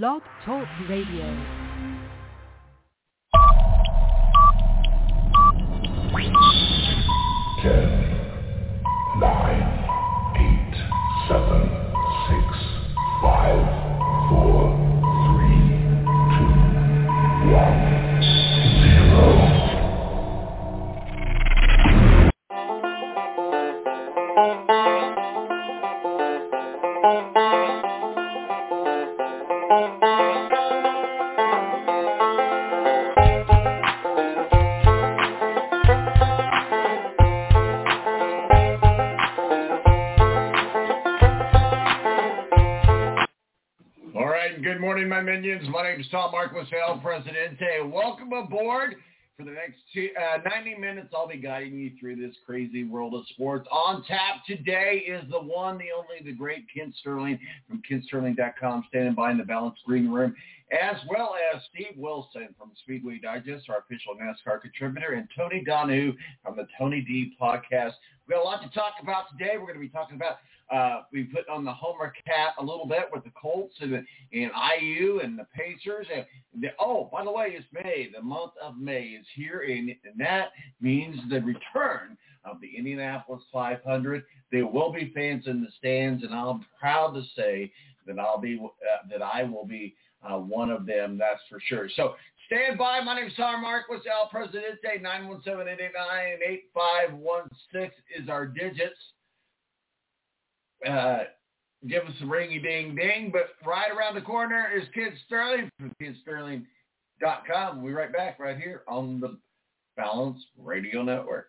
Blog Talk Radio. Ten, nine, eight, seven, Marquis, El Presidente. Welcome aboard. For the next two, uh, 90 minutes, I'll be guiding you through this crazy world of sports. On tap today is the one, the only, the great Kent Sterling from KentSterling.com, standing by in the Balance Green Room, as well as Steve Wilson from Speedway Digest, our official NASCAR contributor, and Tony Donahue from the Tony D Podcast. We've got a lot to talk about today. We're going to be talking about uh, we put on the Homer cap a little bit with the Colts and, and IU and the Pacers. And the, oh, by the way, it's May. The month of May is here, and, and that means the return of the Indianapolis 500. There will be fans in the stands, and I'm proud to say that I'll be uh, that I will be uh, one of them. That's for sure. So stand by. My name is Tom Marquis, El Presidente. 917-889-8516 is our digits uh, give us a ringy ding ding. But right around the corner is Kent Sterling from KentSterling.com. We'll be right back right here on the Balance Radio Network.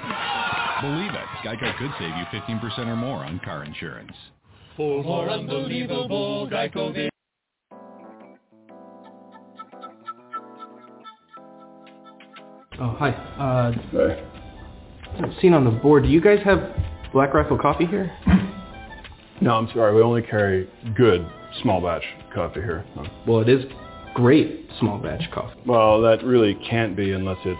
Believe it, Geico could save you 15% or more on car insurance. For more unbelievable Geico video. Oh, hi. Uh, seen on the board, do you guys have Black Rifle coffee here? No, I'm sorry. We only carry good small batch coffee here. Well, it is great small batch coffee. Well, that really can't be unless it's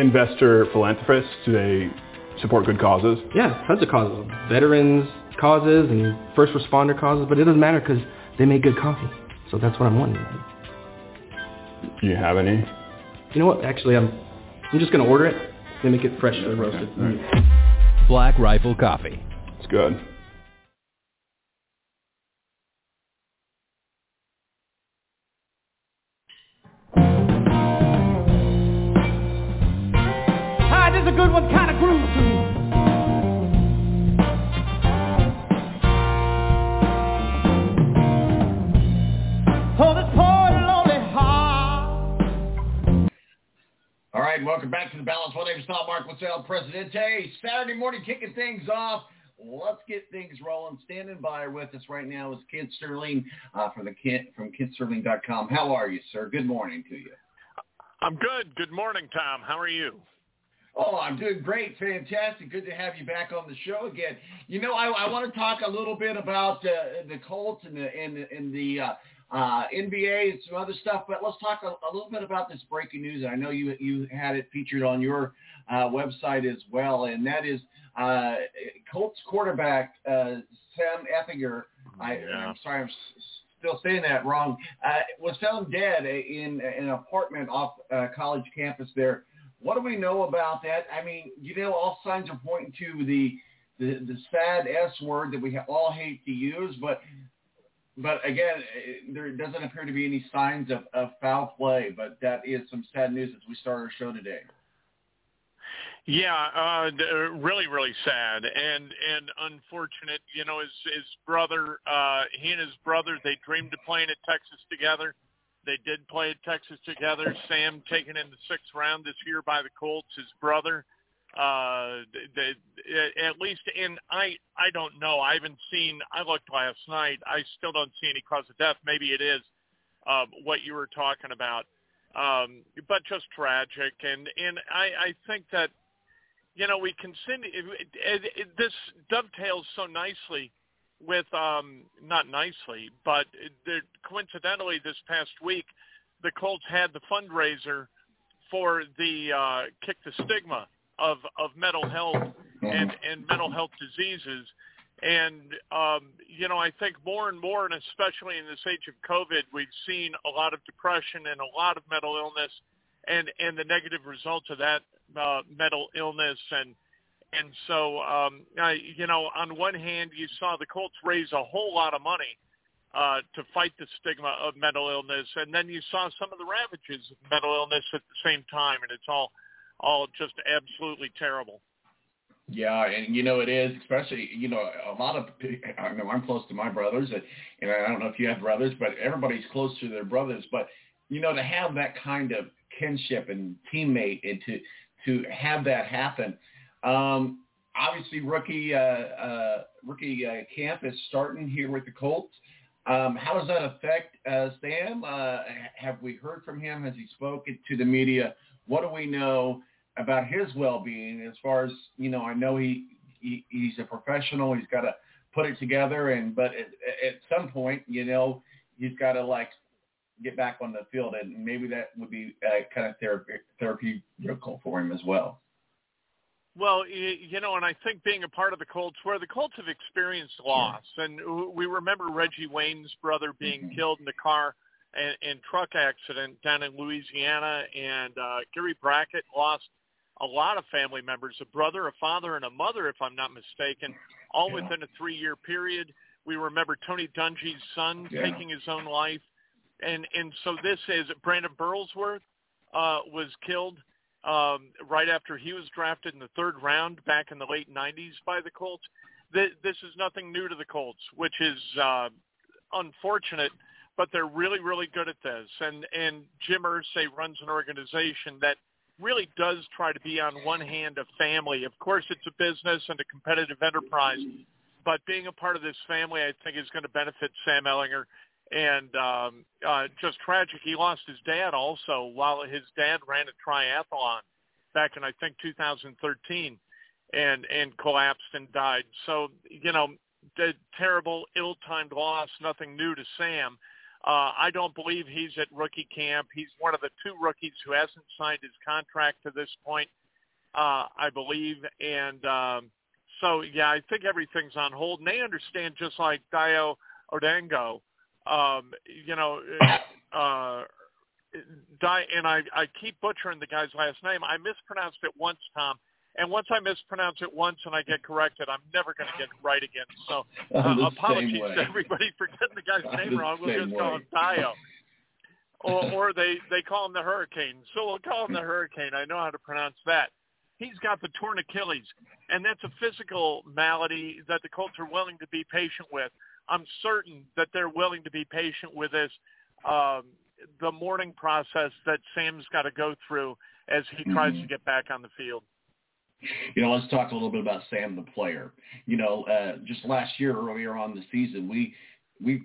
investor philanthropists? Do they support good causes? Yeah, tons of causes. Veterans, causes and first responder causes, but it doesn't matter because they make good coffee. So that's what I'm wanting. Do you have any? You know what? Actually, I'm I'm just gonna order it. They make it freshly roasted. Black Rifle Coffee. It's good. A good one, kind of groove to me. This poor lonely heart. All right, welcome back to the balance. My name is Tom Mark Witzel, Presidente. Saturday morning, kicking things off. Let's get things rolling. Standing by with us right now is Kent Sterling uh, from the Kid from KentSterling.com. How are you, sir? Good morning to you. I'm good. Good morning, Tom. How are you? Oh, I'm doing great. Fantastic. Good to have you back on the show again. You know, I, I want to talk a little bit about uh, the Colts and the and, and the uh, uh, NBA and some other stuff, but let's talk a, a little bit about this breaking news. I know you you had it featured on your uh, website as well, and that is uh, Colts quarterback uh, Sam Effinger. I, Yeah. I'm sorry, I'm still saying that wrong. Uh, was found dead in, in an apartment off college campus there. What do we know about that? I mean, you know, all signs are pointing to the the, the sad S word that we all hate to use, but but again, eh, there doesn't appear to be any signs of, of foul play. But that is some sad news as we start our show today. Yeah, uh, really, really sad and and unfortunate. You know, his his brother, uh, he and his brother, they dreamed of playing at Texas together. They did play at Texas together. Sam taken in the sixth round this year by the Colts. His brother, uh, they, at least in I I don't know. I haven't seen. I looked last night. I still don't see any cause of death. Maybe it is uh, what you were talking about, um, but just tragic. And and I I think that you know, we can send it, it, it, this dovetails so nicely with um not nicely, but it, coincidentally this past week the Colts had the fundraiser for the uh kick the stigma of of mental health and and mental health diseases. And um you know I think more and more and especially in this age of covid we've seen a lot of depression and a lot of mental illness and and the negative results of that uh, mental illness and and so um, I, you know on one hand you saw the Colts raise a whole lot of money uh, to fight the stigma of mental illness, and then you saw some of the ravages of mental illness at the same time, and it's all all just absolutely terrible. Yeah, and you know it is, especially you know a lot of. I know I'm close to my brothers, and, and I don't know if you have brothers, but everybody's close to their brothers. But you know to have that kind of kinship and teammate, and to to have that happen. Um, obviously, rookie uh, uh, rookie uh, camp is starting here with the Colts. Um, how does that affect uh, Sam? Uh, have we heard from him? Has he spoken to the media? What do we know about his well-being? As far as you know, I know he, he he's a professional. He's got to put it together, and but at, at some point, you know, he's got to like get back on the field, and maybe that would be uh, kind of therapy therapeutical for him as well. Well, y- you know, and I think being a part of the Colts, where the Colts have experienced loss, and we remember Reggie Wayne's brother being killed in a car and, and truck accident down in Louisiana, and uh, Gary Brackett lost a lot of family members, a brother, a father, and a mother, if I'm not mistaken, all Yeah. within a three-year period. We remember Tony Dungy's son Yeah. taking his own life, and and so this is Brandon Burlsworth uh, was killed um, right after he was drafted in the third round back in the late 90s by the Colts. Th- this is nothing new to the Colts, which is uh, unfortunate, but they're really, really good at this. And and Jim Irsay runs an organization that really does try to be on one hand a family. Of course, it's a business and a competitive enterprise, but being a part of this family, I think, is going to benefit Sam Ehlinger. And um, uh, just tragic, he lost his dad also while his dad ran a triathlon back in I think 2013, and and collapsed and died. So you know, the terrible, ill-timed loss. Nothing new to Sam. Uh, I don't believe he's at rookie camp. He's one of the two rookies who hasn't signed his contract to this point, uh, I believe. And um, So yeah, I think everything's on hold, and they understand just like Dayo Odeyingbo. Um, you know, uh, Di, and I, I keep butchering the guy's last name. I mispronounced it once, Tom, and once I mispronounce it once and I get corrected, I'm never going to get it right again. So uh, apologies to everybody for getting the guy's name the wrong. We'll just call him Dio. or, or they they call him the Hurricane. So we'll call him the Hurricane. I know how to pronounce that. He's got the torn Achilles, and that's a physical malady that the Colts are willing to be patient with. I'm certain that they're willing to be patient with this, um, the mourning process that Sam's got to go through as he tries Mhm. to get back on the field. You know, let's talk a little bit about Sam the player. You know, uh, just last year, earlier on the season, we we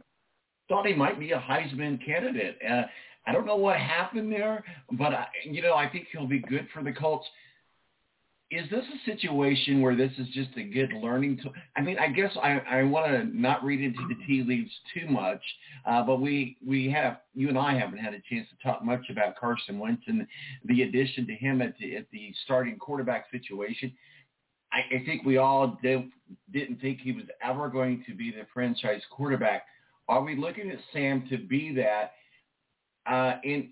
thought he might be a Heisman candidate. Uh, I don't know what happened there, but I, you know, I think he'll be good for the Colts. Is this a situation where this is just a good learning tool? I mean, I guess I, I want to not read into the tea leaves too much, uh, but we we have you and I haven't had a chance to talk much about Carson Wentz and the addition to him at the at the starting quarterback situation. I, I think we all did, didn't think he was ever going to be the franchise quarterback. Are we looking at Sam to be that? Uh, and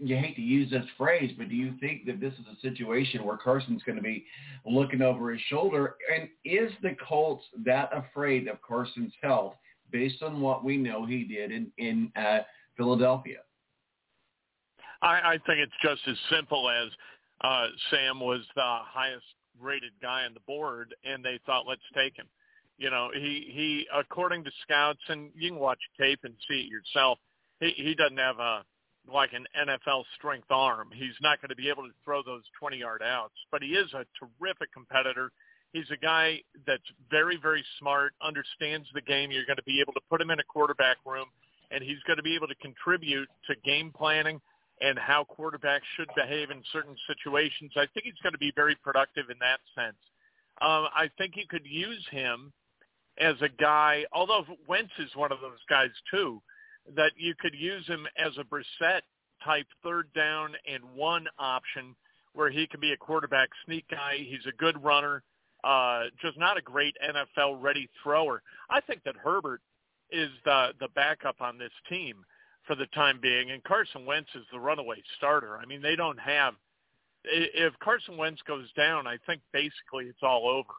you hate to use this phrase, but do you think that this is a situation where Carson's going to be looking over his shoulder? And is the Colts that afraid of Carson's health based on what we know he did in, in uh, Philadelphia? I, I think it's just as simple as uh, Sam was the highest rated guy on the board, and they thought, let's take him. You know, he he according to scouts, and you can watch tape and see it yourself. He he doesn't have a like an NFL strength arm. He's not going to be able to throw those 20 yard outs, but he is a terrific competitor. He's a guy that's very, very smart, understands the game. You're going to be able to put him in a quarterback room, and he's going to be able to contribute to game planning and how quarterbacks should behave in certain situations. I think he's going to be very productive in that sense. Um, I think you could use him as a guy, although Wentz is one of those guys too, that you could use him as a Brissett type third down and one option where he can be a quarterback sneak guy. He's a good runner, uh, just not a great NFL ready thrower. I think that Herbert is the the backup on this team for the time being, and Carson Wentz is the runaway starter. I mean, they don't have. If Carson Wentz goes down, I think basically it's all over.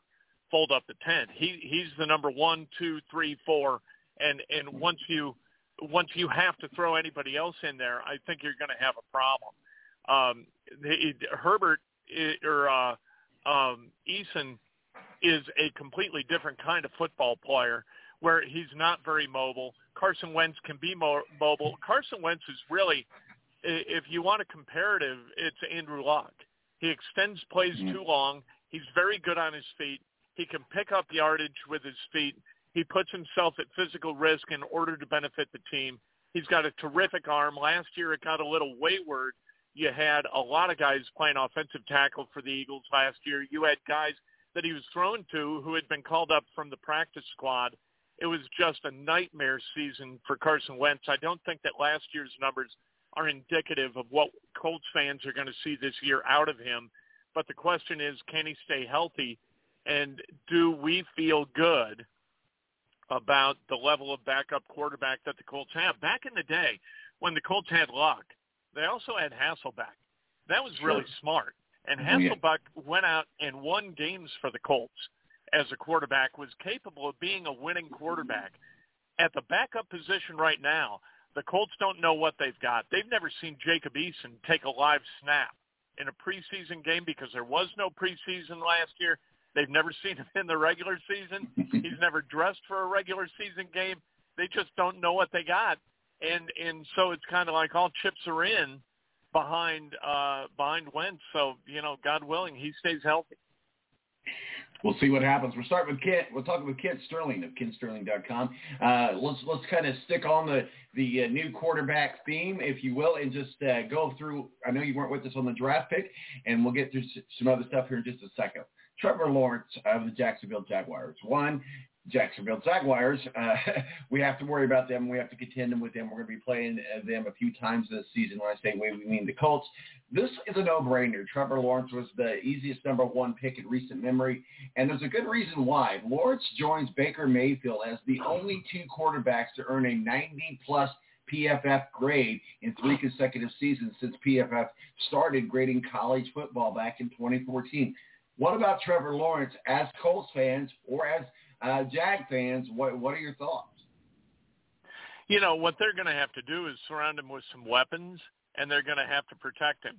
Fold up the tent. He he's the number one, two, three, four, and and once you once you have to throw anybody else in there, I think you're going to have a problem. Um, the, Herbert i- or uh, um, Eason is a completely different kind of football player where he's not very mobile. Carson Wentz can be more mobile. Carson Wentz is really, if you want a comparative, it's Andrew Luck. He extends plays Mhm. too long. He's very good on his feet. He can pick up yardage with his feet. He puts himself at physical risk in order to benefit the team. He's got a terrific arm. Last year it got a little wayward. You had a lot of guys playing offensive tackle for the Eagles last year. You had guys that he was thrown to who had been called up from the practice squad. It was just a nightmare season for Carson Wentz. I don't think that last year's numbers are indicative of what Colts fans are going to see this year out of him. But the question is, can he stay healthy? And do we feel good about the level of backup quarterback that the Colts have? Back in the day, when the Colts had Luck, they also had Hasselbeck. That was really Sure. smart. And Oh, yeah. Went out and won games for the Colts as a quarterback, was capable of being a winning quarterback. At the backup position right now, the Colts don't know what they've got. They've never seen Jacob Eason take a live snap in a preseason game because there was no preseason last year. They've never seen him in the regular season. He's never dressed for a regular season game. They just don't know what they got. And and so it's kind of like all chips are in behind uh behind Wentz. So, you know, God willing, he stays healthy. We'll see what happens. We're starting with Kent. We're talking with Kent Sterling of KentSterling.com. Uh, let's let's kind of stick on the the uh, new quarterback theme, if you will, and just uh, go through. I know you weren't with us on the draft pick, and we'll get through some other stuff here in just a second. Trevor Lawrence of the Jacksonville Jaguars. One, Jacksonville Jaguars. Uh, we have to worry about them. We have to contend with them. We're going to be playing them a few times this season. When I say we, we mean the Colts. This is a no-brainer. Trevor Lawrence was the easiest number one pick in recent memory, and there's a good reason why. Lawrence joins Baker Mayfield as the only two quarterbacks to earn a 90-plus PFF grade in three consecutive seasons since PFF started grading college football back in 2014. What about Trevor Lawrence as Colts fans or as uh, Jag fans? What what are your thoughts? You know what they're going to have to do is surround him with some weapons, and they're going to have to protect him.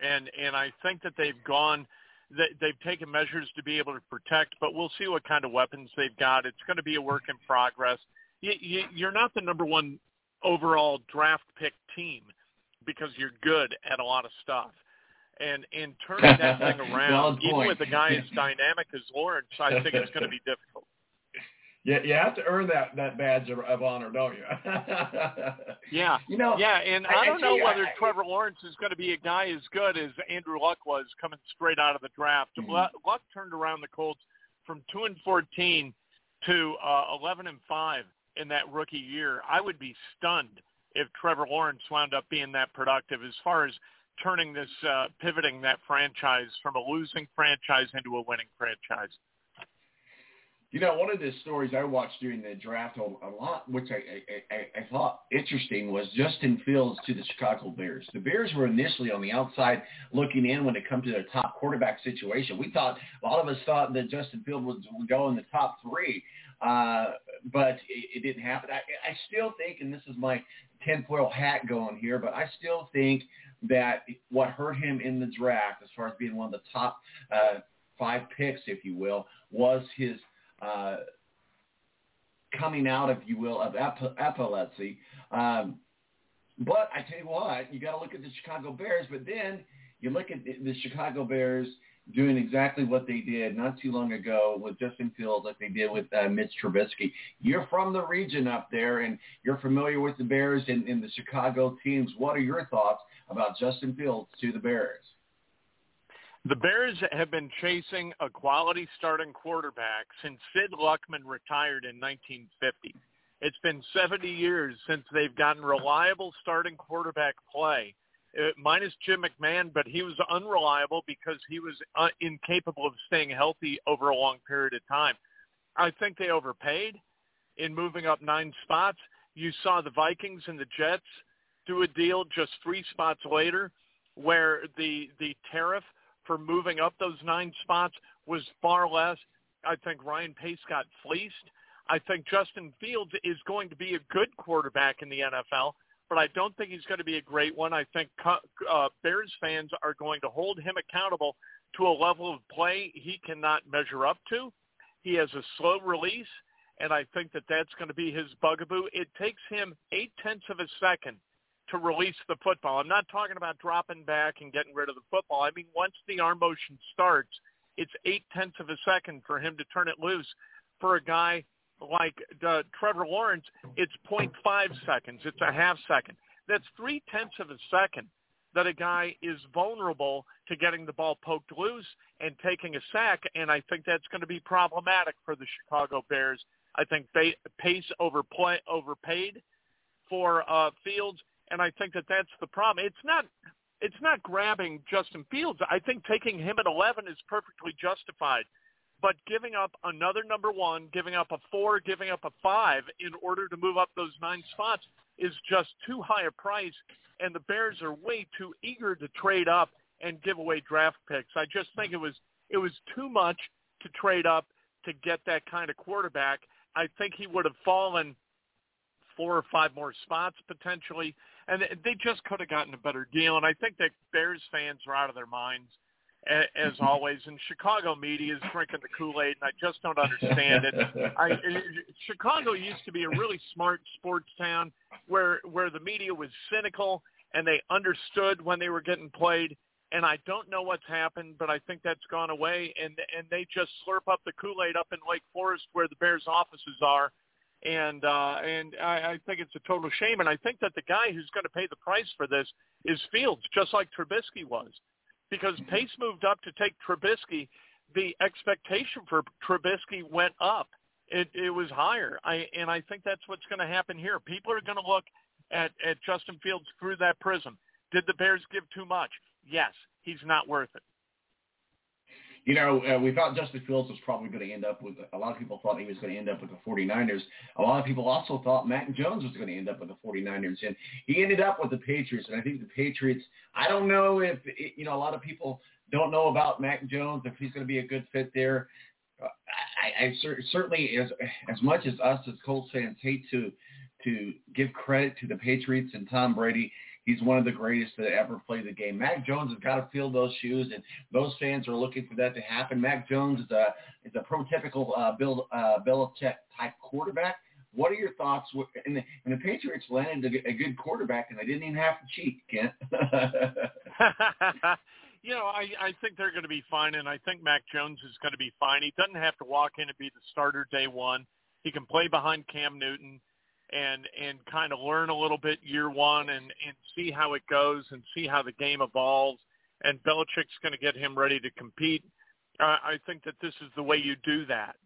And and I think that they've gone, they've taken measures to be able to protect, but we'll see what kind of weapons they've got. It's going to be a work in progress. You, you, you're not the number one overall draft pick team because you're good at a lot of stuff and and turning that thing around, even with a guy as dynamic as Lawrence, I think it's going to be difficult. Yeah, you have to earn that that badge of, of honor, don't you? yeah, you know. Yeah, and I, I don't know you, whether I, Trevor Lawrence is going to be a guy as good as Andrew Luck was coming straight out of the draft. Mm-hmm. Luck turned around the Colts from two and fourteen to uh, eleven and five in that rookie year. I would be stunned if Trevor Lawrence wound up being that productive as far as turning this, uh, pivoting that franchise from a losing franchise into a winning franchise. You know, one of the stories I watched during the draft a lot, which I, I, I thought interesting, was Justin Fields to the Chicago Bears. The Bears were initially on the outside looking in when it comes to their top quarterback situation. We thought, a lot of us thought that Justin Fields would, would go in the top three, uh, but it, it didn't happen. I, I still think, and this is my tinfoil hat going here, but I still think that what hurt him in the draft, as far as being one of the top uh, five picks, if you will, was his uh, coming out, if you will, of ep- epilepsy. Um, but I tell you what, you got to look at the Chicago Bears. But then you look at the Chicago Bears doing exactly what they did not too long ago with Justin Fields, like they did with uh, Mitch Trubisky. You're from the region up there, and you're familiar with the Bears and, and the Chicago teams. What are your thoughts about Justin Fields to the Bears? The Bears have been chasing a quality starting quarterback since Sid Luckman retired in 1950. It's been 70 years since they've gotten reliable starting quarterback play uh, minus Jim McMahon, but he was unreliable because he was uh, incapable of staying healthy over a long period of time. I think they overpaid in moving up nine spots. You saw the Vikings and the Jets do a deal just three spots later where the the tariff for moving up those nine spots was far less. I think Ryan Pace got fleeced. I think Justin Fields is going to be a good quarterback in the NFL but I don't think he's going to be a great one. I think uh, Bears fans are going to hold him accountable to a level of play he cannot measure up to. He has a slow release, and I think that that's going to be his bugaboo. It takes him eight tenths of a second to release the football. I'm not talking about dropping back and getting rid of the football. I mean, once the arm motion starts, it's eight tenths of a second for him to turn it loose. For a guy like uh, Trevor Lawrence, it's 0.5 seconds. It's a half second. That's three tenths of a second that a guy is vulnerable to getting the ball poked loose and taking a sack, and I think that's going to be problematic for the Chicago Bears. I think they, Pace overplay, overpaid for uh, Fields, and I think that that's the problem. It's not it's not grabbing Justin Fields. I think taking him at 11 is perfectly justified but giving up another number one, giving up a four, giving up a five in order to move up those nine spots is just too high a price. And the Bears are way too eager to trade up and give away draft picks. I just think it was it was too much to trade up to get that kind of quarterback. I think he would have fallen four or five more spots potentially, and they just could have gotten a better deal. And I think that Bears fans are out of their minds as always. And Chicago media is drinking the Kool-Aid, and I just don't understand it. I, Chicago used to be a really smart sports town where where the media was cynical and they understood when they were getting played. And I don't know what's happened, but I think that's gone away. And and they just slurp up the Kool-Aid up in Lake Forest where the Bears offices are. And uh, and I, I think it's a total shame. And I think that the guy who's going to pay the price for this is Fields, just like Trubisky was because Pace moved up to take Trubisky, the expectation for Trubisky went up. it, it was higher. I and I think that's what's going to happen here. People are going to look at at Justin Fields through that prism. Did the Bears give too much? Yes, he's not worth it. You know, uh, we thought Justin Fields was probably going to end up with, a lot of people thought he was going to end up with the 49ers. A lot of people also thought Mac Jones was going to end up with the 49ers. And he ended up with the Patriots. And I think the Patriots, I don't know if, it, you know, a lot of people don't know about Mac Jones, if he's going to be a good fit there. Uh, I, I certainly, as as much as us as Colts fans hate to to give credit to the Patriots and Tom Brady, He's one of the greatest to ever play the game. Mac Jones has got to fill those shoes, and those fans are looking for that to happen. Mac Jones is a is a prototypical uh, Bill uh, Belichick type quarterback. What are your thoughts? And the, and the Patriots landed a, a good quarterback, and they didn't even have to cheat, Kent. you know, I, I think they're going to be fine, and I think Mac Jones is going to be fine. He doesn't have to walk in and be the starter day one. He can play behind Cam Newton and and kind of learn a little bit year one and and see how it goes and see how the game evolves. And Belichick's going to get him ready to compete. Uh, I think that this is the way you do that.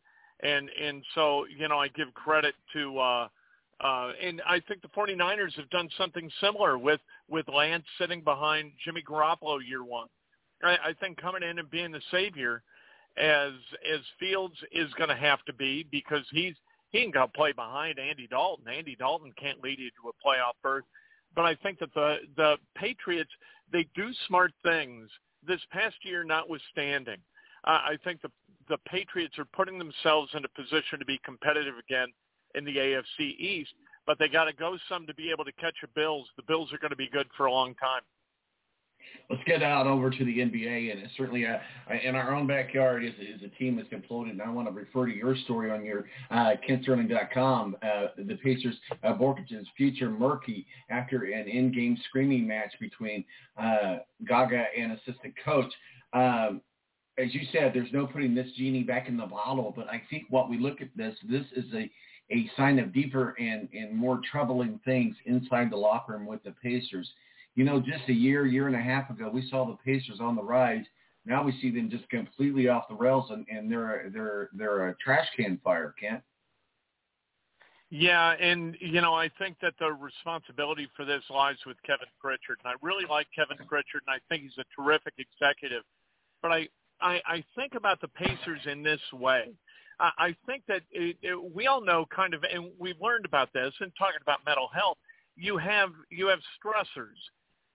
And and so you know I give credit to. uh uh, and I think the 49ers have done something similar with, with Lance sitting behind Jimmy Garoppolo year one. I, I think coming in and being the savior as as Fields is going to have to be because he's he can go play behind Andy Dalton. Andy Dalton can't lead you to a playoff berth. But I think that the the Patriots they do smart things this past year, notwithstanding. Uh, I think the the Patriots are putting themselves in a position to be competitive again in the AFC East. But they got to go some to be able to catch the Bills. The Bills are going to be good for a long time let's get out over to the NBA, and certainly uh, in our own backyard is, is a team that's imploded. And I want to refer to your story on your uh, KentSterling.com. Uh, the Pacers, uh, Bjorkgren's future murky after an in-game screaming match between uh, Goga and assistant coach. Um, as you said, there's no putting this genie back in the bottle, but I think what we look at this, this is a a sign of deeper and, and more troubling things inside the locker room with the Pacers you know, just a year, year and a half ago, we saw the Pacers on the rise. Now we see them just completely off the rails, and, and they're they're they're a trash can fire, Kent. Yeah, and you know, I think that the responsibility for this lies with Kevin Pritchard, and I really like Kevin Pritchard, and I think he's a terrific executive. But I I, I think about the Pacers in this way. I, think that it, it, we all know kind of, and we've learned about this, and talking about mental health. You have you have stressors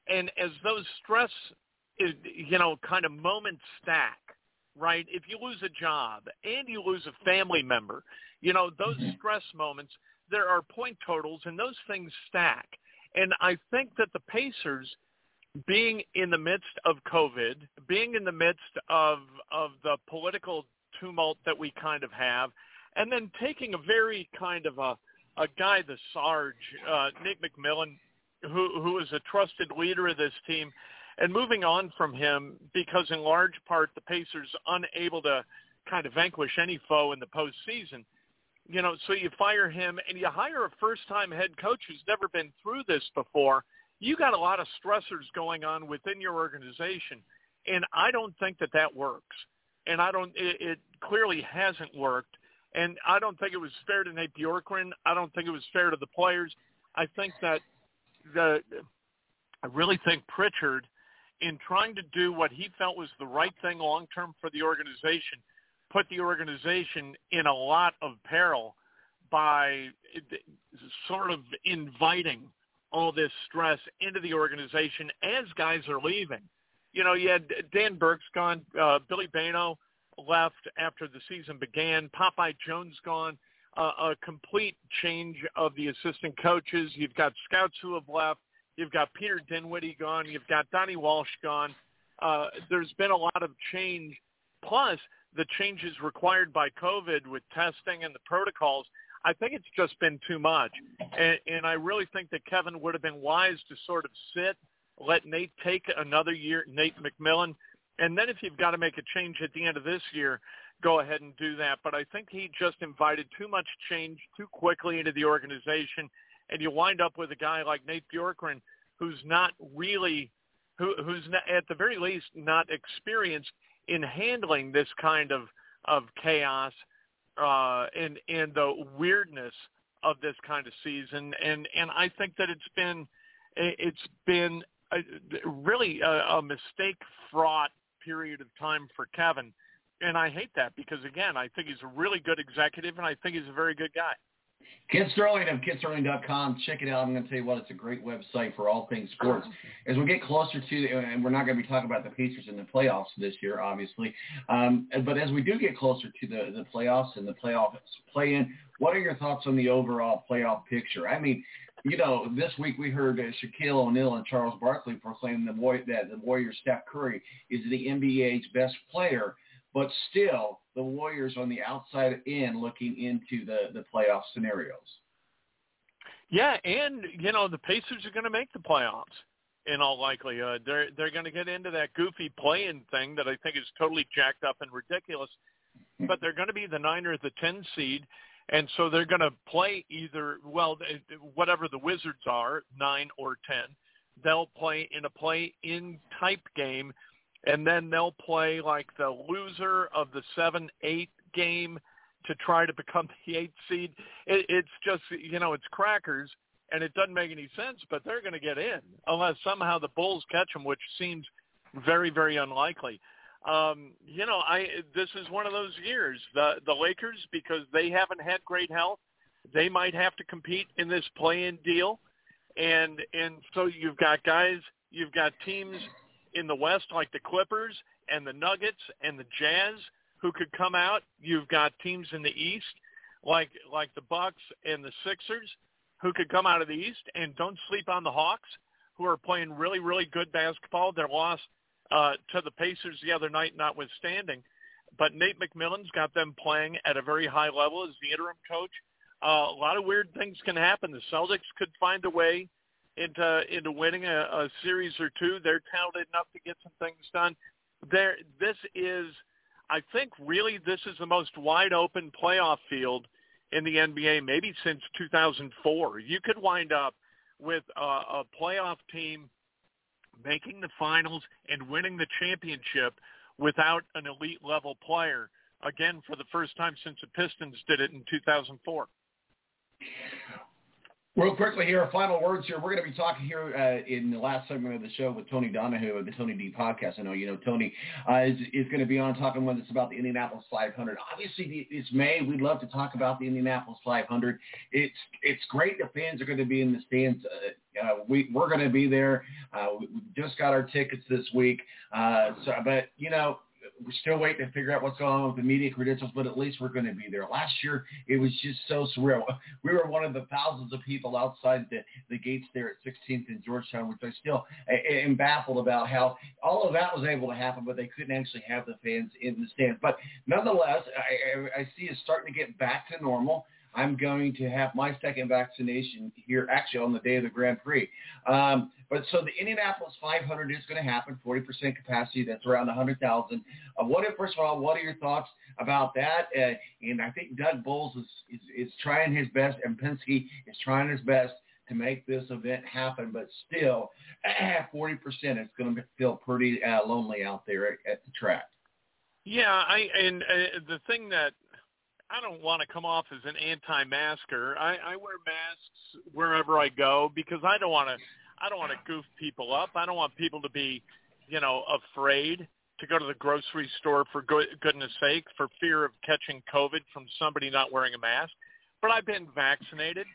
and as those stress, you know, kind of moments stack, right? If you lose a job and you lose a family member, you know, those mm-hmm. stress moments, there are point totals and those things stack. And I think that the Pacers being in the midst of COVID, being in the midst of of the political tumult that we kind of have, and then taking a very kind of a a guy, the Sarge, uh, Nate McMillan, who who is a trusted leader of this team, and moving on from him because in large part the Pacers unable to kind of vanquish any foe in the postseason. You know, so you fire him and you hire a first-time head coach who's never been through this before. You got a lot of stressors going on within your organization, and I don't think that that works. And I don't. It, it clearly hasn't worked. And I don't think it was fair to Nate Bjorkgren. I don't think it was fair to the players. I think that the I really think Pritchard, in trying to do what he felt was the right thing long term for the organization, put the organization in a lot of peril by sort of inviting all this stress into the organization as guys are leaving. You know, you had Dan Burke's gone, uh, Billy Bayno left after the season began, Popeye Jones gone a complete change of the assistant coaches. You've got scouts who have left. You've got Peter Dinwiddie gone. You've got Donnie Walsh gone. Uh, there's been a lot of change. Plus, the changes required by COVID with testing and the protocols, I think it's just been too much. And, and I really think that Kevin would have been wise to sort of sit, let Nate take another year, Nate McMillan, and then if you've got to make a change at the end of this year, go ahead and do that. But I think he just invited too much change too quickly into the organization, and you wind up with a guy like Nate Bjorkgren, who's not really, who, who's not, at the very least not experienced in handling this kind of of chaos uh, and and the weirdness of this kind of season, and and I think that it's been it's been a, really a, a mistake fraught period of time for Kevin, and I hate that because again, I think he's a really good executive, and I think he's a very good guy. Kent Sterling of kentsterling.com. Check it out. I'm going to tell you what, it's a great website for all things sports. As we get closer to, and we're not going to be talking about the Pacers in the playoffs this year, obviously, um, but as we do get closer to the, the playoffs and the playoffs play-in, what are your thoughts on the overall playoff picture? I mean, you know, this week we heard uh, Shaquille O'Neal and Charles Barkley proclaim the that the Warriors Steph Curry is the NBA's best player but still the Warriors on the outside in looking into the, the playoff scenarios. Yeah, and you know the Pacers are going to make the playoffs in all likelihood. They're they're going to get into that goofy play-in thing that I think is totally jacked up and ridiculous. Hmm. But they're going to be the nine or the ten seed, and so they're going to play either well whatever the Wizards are nine or ten. They'll play in a play-in type game and then they'll play like the loser of the seven eight game to try to become the eighth seed. It, it's just you know it's crackers, and it doesn't make any sense. But they're going to get in unless somehow the Bulls catch them, which seems very very unlikely. Um, you know, I this is one of those years. The the Lakers because they haven't had great health, they might have to compete in this play-in deal, and and so you've got guys, you've got teams in the West like the Clippers and the Nuggets and the Jazz who could come out. You've got teams in the East like like the Bucks and the Sixers who could come out of the East and don't sleep on the Hawks who are playing really really good basketball. Their loss uh, to the Pacers the other night notwithstanding, but Nate McMillan's got them playing at a very high level as the interim coach. Uh, a lot of weird things can happen. The Celtics could find a way into uh, into winning a, a series or two. They're talented enough to get some things done. There, this is, I think, really this is the most wide open playoff field in the NBA maybe since 2004. You could wind up with a, a playoff team making the finals and winning the championship without an elite level player again for the first time since the Pistons did it in 2004. Real quickly here, final words here. We're going to be talking here uh, in the last segment of the show with Tony Donahue of the Tony D podcast. I know you know Tony uh, is, is going to be on talking with us about the Indianapolis 500. Obviously, it's May. We'd love to talk about the Indianapolis 500. It's it's great the fans are going to be in the stands. Uh, uh, we we're going to be there. Uh, we, just got our tickets this week. Uh, so, but you know we're still waiting to figure out what's going on with the media credentials, but at least we're going to be there. Last year, it was just so surreal. We were one of the thousands of people outside the, the gates there at 16th and Georgetown, which I still am baffled about how all of that was able to happen, but they couldn't actually have the fans in the stands. But nonetheless, I, I, I see it starting to get back to normal. I'm going to have my second vaccination here, actually on the day of the Grand Prix. Um, but so the Indianapolis 500 is going to happen, 40% capacity. That's around 100,000. Uh, what if, first of all, what are your thoughts about that? Uh, and I think Doug Boles is, is, is trying his best, and Penske is trying his best to make this event happen. But still, 40%, it's going to feel pretty uh, lonely out there at, at the track. Yeah, I and uh, the thing that I don't want to come off as an anti-masker. I, I wear masks wherever I go because I don't want to. I don't want to goof people up. I don't want people to be, you know, afraid to go to the grocery store for good, goodness sake for fear of catching COVID from somebody not wearing a mask. But I've been vaccinated,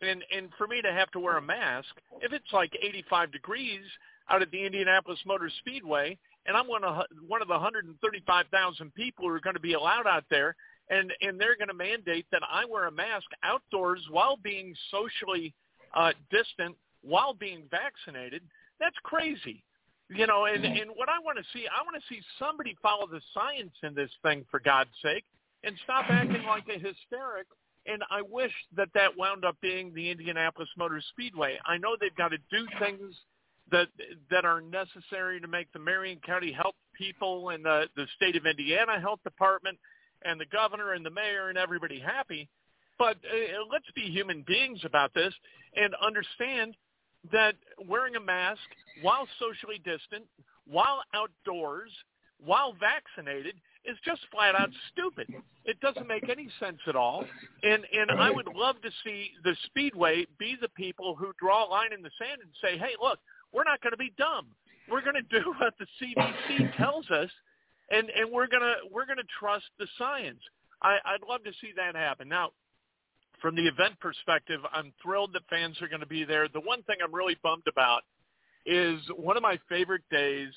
and and for me to have to wear a mask, if it's like 85 degrees out at the Indianapolis Motor Speedway, and I'm one of one of the 135,000 people who are going to be allowed out there and and they're going to mandate that I wear a mask outdoors while being socially uh, distant, while being vaccinated. That's crazy, you know. And and what I want to see, I want to see somebody follow the science in this thing for God's sake, and stop acting like a hysteric. And I wish that that wound up being the Indianapolis Motor Speedway. I know they've got to do things that that are necessary to make the Marion County Health people and the the state of Indiana Health Department and the governor and the mayor and everybody happy. But uh, let's be human beings about this and understand that wearing a mask while socially distant, while outdoors, while vaccinated is just flat out stupid. It doesn't make any sense at all. And and I would love to see the speedway be the people who draw a line in the sand and say, "Hey, look, we're not going to be dumb. We're going to do what the CDC tells us, and and we're gonna we're gonna trust the science." I, I'd love to see that happen. Now, from the event perspective, I'm thrilled that fans are going to be there. The one thing I'm really bummed about is one of my favorite days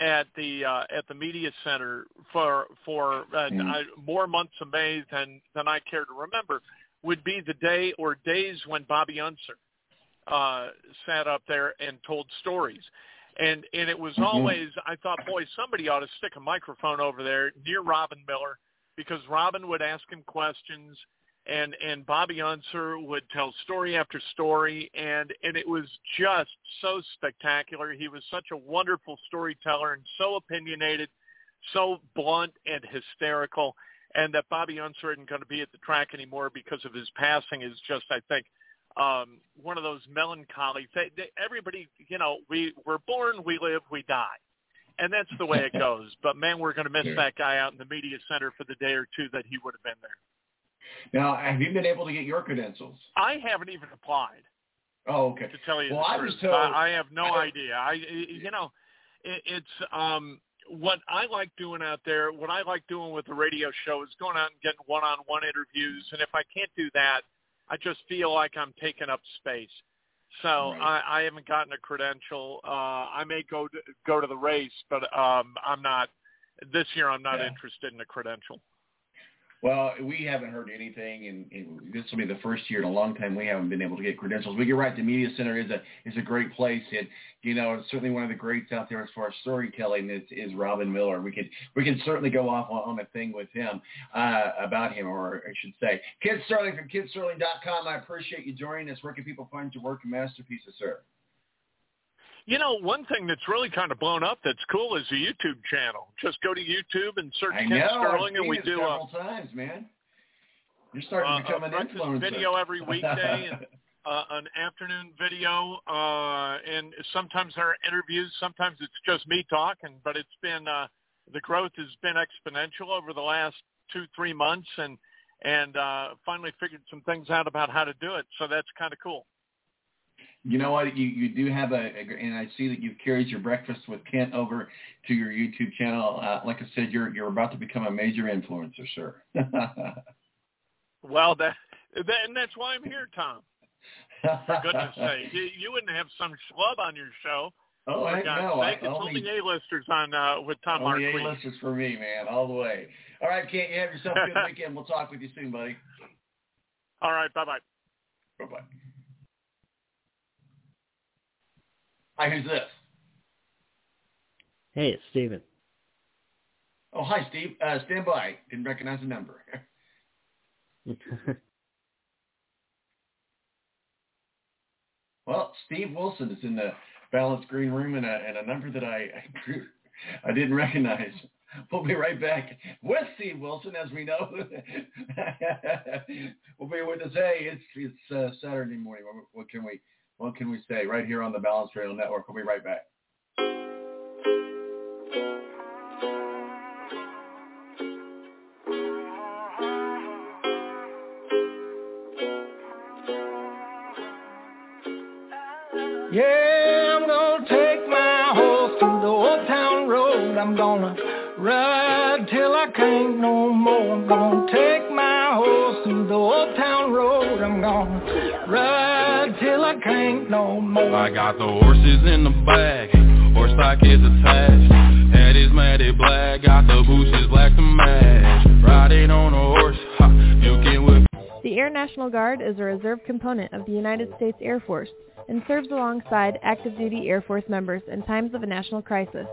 at the uh, at the media center for for uh, mm. I, more months of May than than I care to remember would be the day or days when Bobby Unser uh, sat up there and told stories. And and it was mm-hmm. always I thought, boy, somebody ought to stick a microphone over there near Robin Miller because Robin would ask him questions and and Bobby Unser would tell story after story, and and it was just so spectacular. He was such a wonderful storyteller and so opinionated, so blunt and hysterical. And that Bobby Unser isn't going to be at the track anymore because of his passing is just, I think, um, one of those melancholy. They, they, everybody, you know, we we're born, we live, we die, and that's the way it goes. But man, we're going to miss yeah. that guy out in the media center for the day or two that he would have been there. Now, have you been able to get your credentials? I haven't even applied. Oh, okay. To tell you well, the truth, I, told, I, I have no I idea. I, you know, it, it's um, what I like doing out there. What I like doing with the radio show is going out and getting one-on-one interviews. And if I can't do that, I just feel like I'm taking up space. So right. I, I haven't gotten a credential. Uh, I may go to, go to the race, but um, I'm not this year. I'm not yeah. interested in a credential. Well, we haven't heard anything, and, and this will be the first year in a long time we haven't been able to get credentials. But you're right, the media center is a is a great place, and you know it's certainly one of the greats out there as far as storytelling is, is Robin Miller. We could we can certainly go off on, on a thing with him uh, about him, or I should say, Kent Sterling from KentSterling.com. I appreciate you joining us. Where can people find your work and masterpieces, sir? You know, one thing that's really kind of blown up that's cool is the YouTube channel. Just go to YouTube and search I Ken know, Sterling, and we do several a, times, man. You're starting uh, to become an influencer. video every weekday and uh, an afternoon video, uh, and sometimes there are interviews. Sometimes it's just me talking, but it's been uh, the growth has been exponential over the last two three months, and and uh, finally figured some things out about how to do it. So that's kind of cool you know what? You you do have a, a, and I see that you've carried your breakfast with Kent over to your YouTube channel. Uh, like I said, you're you're about to become a major influencer, sir. well, that, that and that's why I'm here, Tom. For goodness sake, you, you wouldn't have some schlub on your show. Oh, I know. Sake. It's only, only A-listers on uh, with Tom only Marquis. A-listers for me, man, all the way. All right, Kent, you have yourself a good weekend. We'll talk with you soon, buddy. All right, bye-bye. Bye-bye. Hi, who's this? Hey, it's Steven. Oh, hi, Steve. Uh, stand by. Didn't recognize the number. well, Steve Wilson is in the balanced green room and a, and a number that I, I didn't recognize. We'll be right back with Steve Wilson, as we know. we'll be with us. Hey, it's it's uh, Saturday morning. What, what can we what can we say? Right here on the Balance Radio Network. We'll be right back. Yeah, I'm gonna take my horse to the old town road. I'm gonna ride till I can't no more. I'm gonna I no more. I got the horses in the back, horse stock is attached. Head is matted black, got the bushes black to match. Riding on a horse, ha, you can whip. The Air National Guard is a reserve component of the United States Air Force and serves alongside active duty Air Force members in times of a national crisis.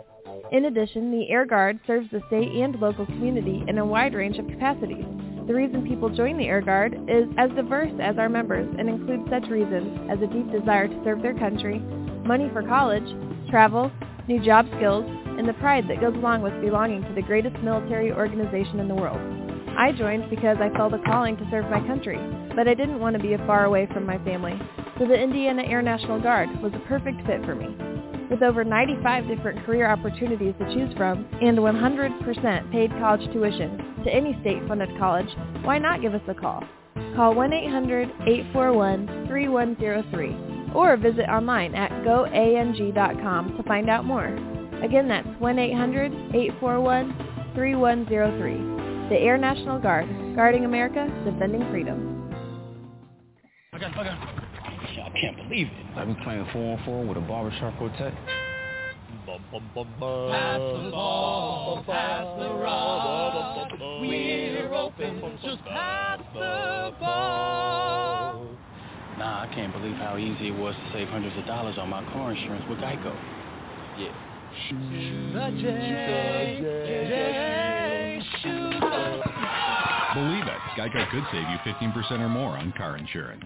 In addition, the Air Guard serves the state and local community in a wide range of capacities. The reason people join the Air Guard is as diverse as our members and includes such reasons as a deep desire to serve their country, money for college, travel, new job skills, and the pride that goes along with belonging to the greatest military organization in the world. I joined because I felt a calling to serve my country, but I didn't want to be far away from my family, so the Indiana Air National Guard was a perfect fit for me. With over 95 different career opportunities to choose from and 100% paid college tuition to any state-funded college, why not give us a call? Call 1-800-841-3103 or visit online at goang.com to find out more. Again, that's 1-800-841-3103. The Air National Guard, guarding America, defending freedom. I got, I got. I can't believe it. I've been playing 4 on 4 with a barbershop quartet. Pass the ball, pass the rock. We're open, just pass the ball. Nah, I can't believe how easy it was to save hundreds of dollars on my car insurance with Geico. Yeah. Believe it, Geico could save you 15% or more on car insurance.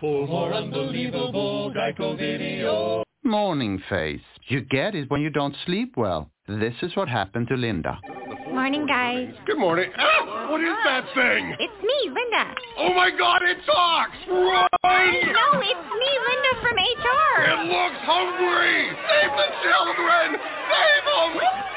For more unbelievable Geico video. Morning face. You get it when you don't sleep well. This is what happened to Linda. Morning, guys. Good morning. Ah, what is that thing? It's me, Linda. Oh my god, it talks! Run! No, it's me, Linda from HR. It looks hungry! Save the children! Save them!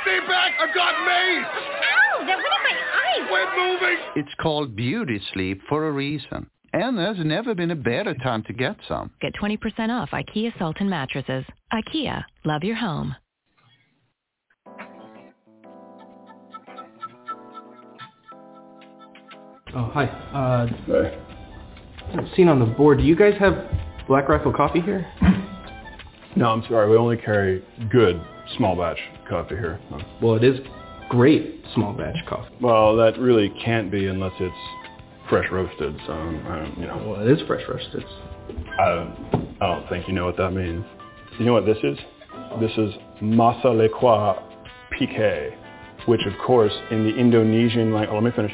Stay back! I've got mace! Ow, that went in my eyes. Quit moving! It's called beauty sleep for a reason. And there's never been a better time to get some. Get 20% off IKEA Sultan mattresses. IKEA, love your home. Oh, hi. Uh, Seen on the board, do you guys have Black Rifle coffee here? No, I'm sorry. We only carry good small batch coffee here. Well, it is great small batch coffee. Well, that really can't be unless it's fresh roasted. So I don't, you know. Well, it is fresh roasted. I don't, I don't think you know what that means. You know what this is? This is masa lequa pique, which of course in the Indonesian language, oh, let me finish.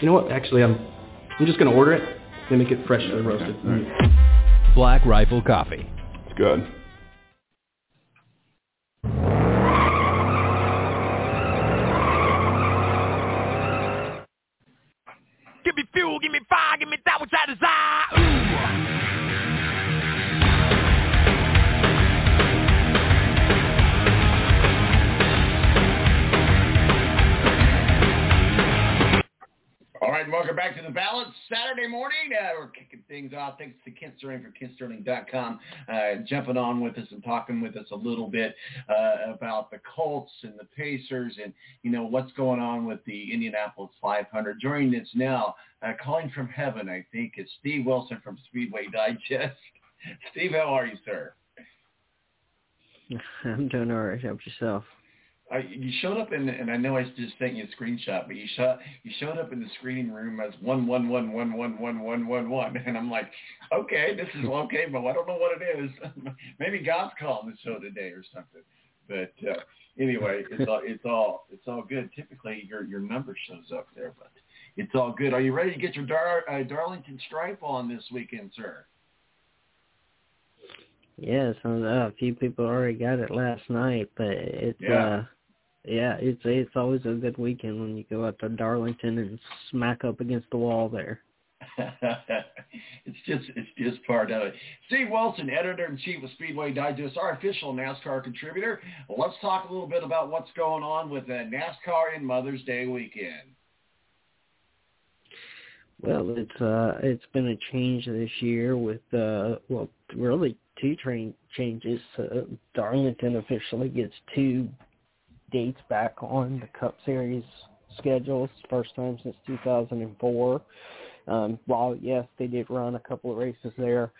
You know what? Actually, I'm I'm just gonna order it. They make it freshly roasted. Black Rifle Coffee. It's good. Thanks to Kent Sterling from KentSterling.com, uh, jumping on with us and talking with us a little bit uh, about the Colts and the Pacers and, you know, what's going on with the Indianapolis 500. Joining us now, uh, calling from heaven, I think, is Steve Wilson from Speedway Digest. Steve, how are you, sir? I'm doing all right. How about yourself? I, you showed up in, and I know I just sent you a screenshot, but you shot, you showed up in the screening room as one one one one one one one one one, and I'm like, okay, this is okay, but I don't know what it is. Maybe God's calling the show today or something. But uh, anyway, it's all it's all it's all good. Typically, your your number shows up there, but it's all good. Are you ready to get your Dar- uh, Darlington Stripe on this weekend, sir? Yes, uh, a few people already got it last night, but it's Yeah. uh yeah, it's it's always a good weekend when you go out to Darlington and smack up against the wall there. it's just it's just part of it. Steve Wilson, editor in chief of Speedway Digest, our official NASCAR contributor. Well, let's talk a little bit about what's going on with uh, NASCAR in Mother's Day weekend. Well, it's uh it's been a change this year with uh well really two train changes. Uh, Darlington officially gets two dates back on the Cup Series schedule. It's the first time since 2004. Um, while yes, they did run a couple of races there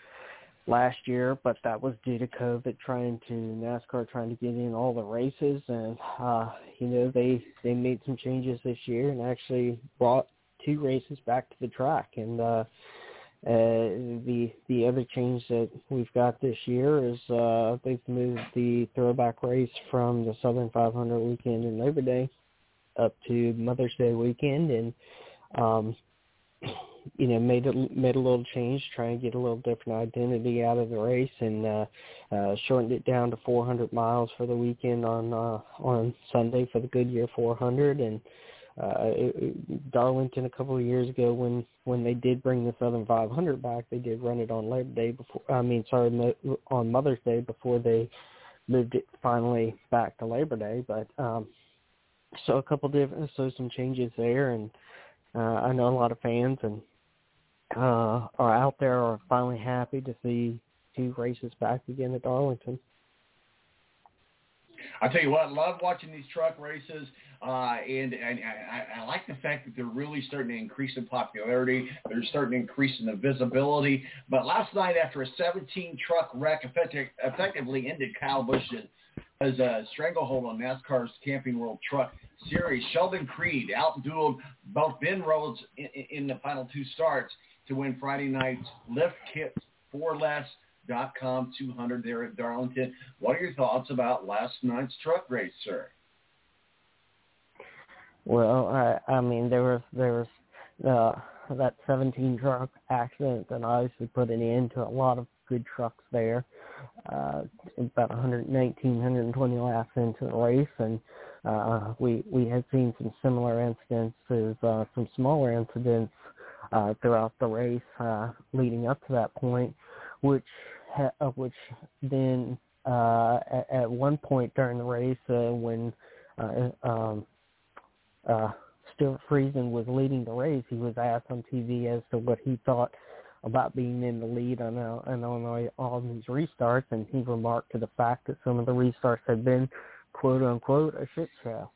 last year, but that was due to COVID trying to NASCAR trying to get in all the races, and uh, you know they they made some changes this year and actually brought two races back to the track, and uh, uh, the the other change that we've got this year is uh, they've moved the throwback race from the Southern 500 weekend in Labor Day up to Mother's Day weekend, and um, you know made a made a little change, try and get a little different identity out of the race, and uh, uh, shortened it down to 400 miles for the weekend on uh, on Sunday for the Goodyear 400, and uh, it, Darlington a couple of years ago when when they did bring the Southern 500 back, they did run it on Labor Day before. I mean, sorry, on Mother's Day before they moved it finally back to Labor Day. But um, so a couple different, so some changes there, and uh, I know a lot of fans and uh, are out there are finally happy to see two races back again at Darlington. I tell you what, I love watching these truck races, uh, and, and I, I like the fact that they're really starting to increase in popularity. They're starting to increase in the visibility. But last night, after a 17 truck wreck, effective, effectively ended Kyle Busch's a stranglehold on NASCAR's Camping World Truck Series. Sheldon Creed outdueled both Ben Rhodes in, in the final two starts to win Friday night's Lift Kit Four Less dot com 200 there at Darlington. What are your thoughts about last night's truck race, sir? Well, I, I mean, there was there was uh, that 17 truck accident that obviously put an end to a lot of good trucks there. Uh, about 119, 120 laps into the race, and uh, we we had seen some similar incidences, uh, some smaller incidents uh, throughout the race uh, leading up to that point, which uh, which then uh, at, at one point during the race uh, when uh, um, uh, Stewart Friesen was leading the race, he was asked on TV as to what he thought about being in the lead on uh, on all, all these restarts, and he remarked to the fact that some of the restarts had been quote unquote a shit show,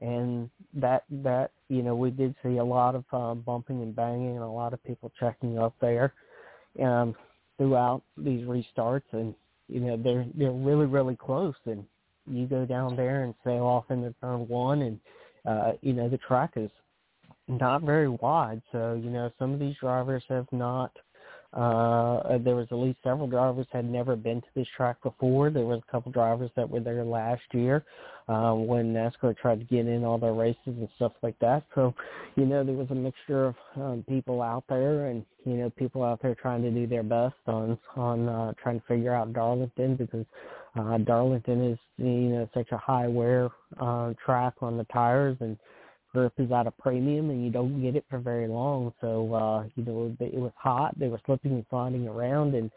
and that that you know we did see a lot of uh, bumping and banging and a lot of people checking up there. Um, throughout these restarts, and you know they're they're really really close, and you go down there and sail off into turn one, and uh, you know the track is not very wide, so you know some of these drivers have not uh, there was at least several drivers had never been to this track before. There was a couple drivers that were there last year um, when NASCAR tried to get in all their races and stuff like that. So, you know, there was a mixture of um, people out there, and you know, people out there trying to do their best on on uh, trying to figure out Darlington because uh, Darlington is you know such a high wear uh, track on the tires and is at a premium and you don't get it for very long. So, uh, you know, it was hot. They were slipping and sliding around and,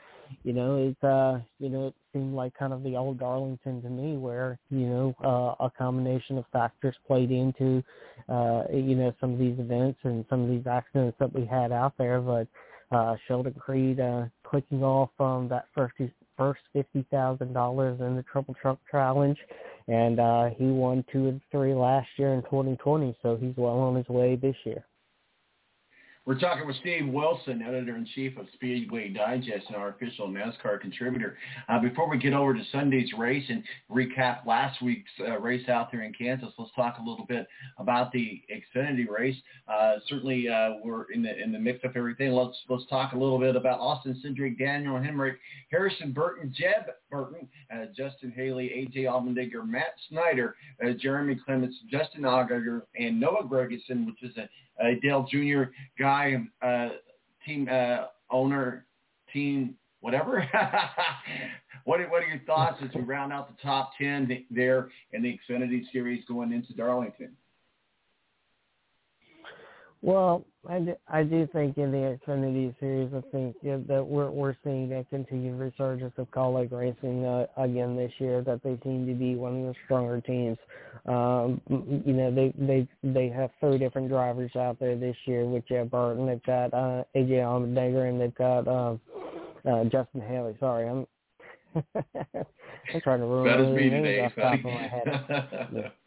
you know, it's, uh, you know, it seemed like kind of the old Darlington to me where, you know, uh, a combination of factors played into, uh, you know, some of these events and some of these accidents that we had out there. But, uh, Sheldon Creed, uh, clicking off, um, that first, first $50,000 in the Triple Truck Challenge and uh, he won two of three last year in 2020, so he's well on his way this year. We're talking with Steve Wilson, editor-in-chief of Speedway Digest and our official NASCAR contributor. Uh, before we get over to Sunday's race and recap last week's uh, race out there in Kansas, let's talk a little bit about the Xfinity race. Uh, certainly, uh, we're in the in the mix of everything. Let's let's talk a little bit about Austin Cindric, Daniel Hemric, Harrison Burton, Jeb Burton, uh, Justin Haley, AJ Allmendinger, Myatt Snider, uh, Jeremy Clements, Justin Allgaier, and Noah Gragson, which is a uh, Dale Jr. guy, uh, team uh, owner, team whatever. what are, what are your thoughts as we round out the top ten there in the Xfinity Series going into Darlington? Well, I do, I do think in the Xfinity series, I think yeah, that we're we're seeing a continued resurgence of Kaulig racing uh, again this year. That they seem to be one of the stronger teams. Um, you know, they they they have three different drivers out there this year with Jeb Burton. They've got uh, AJ Allmendinger and they've got uh, uh, Justin Haley. Sorry, I'm I'm trying to remember the names off top of my head.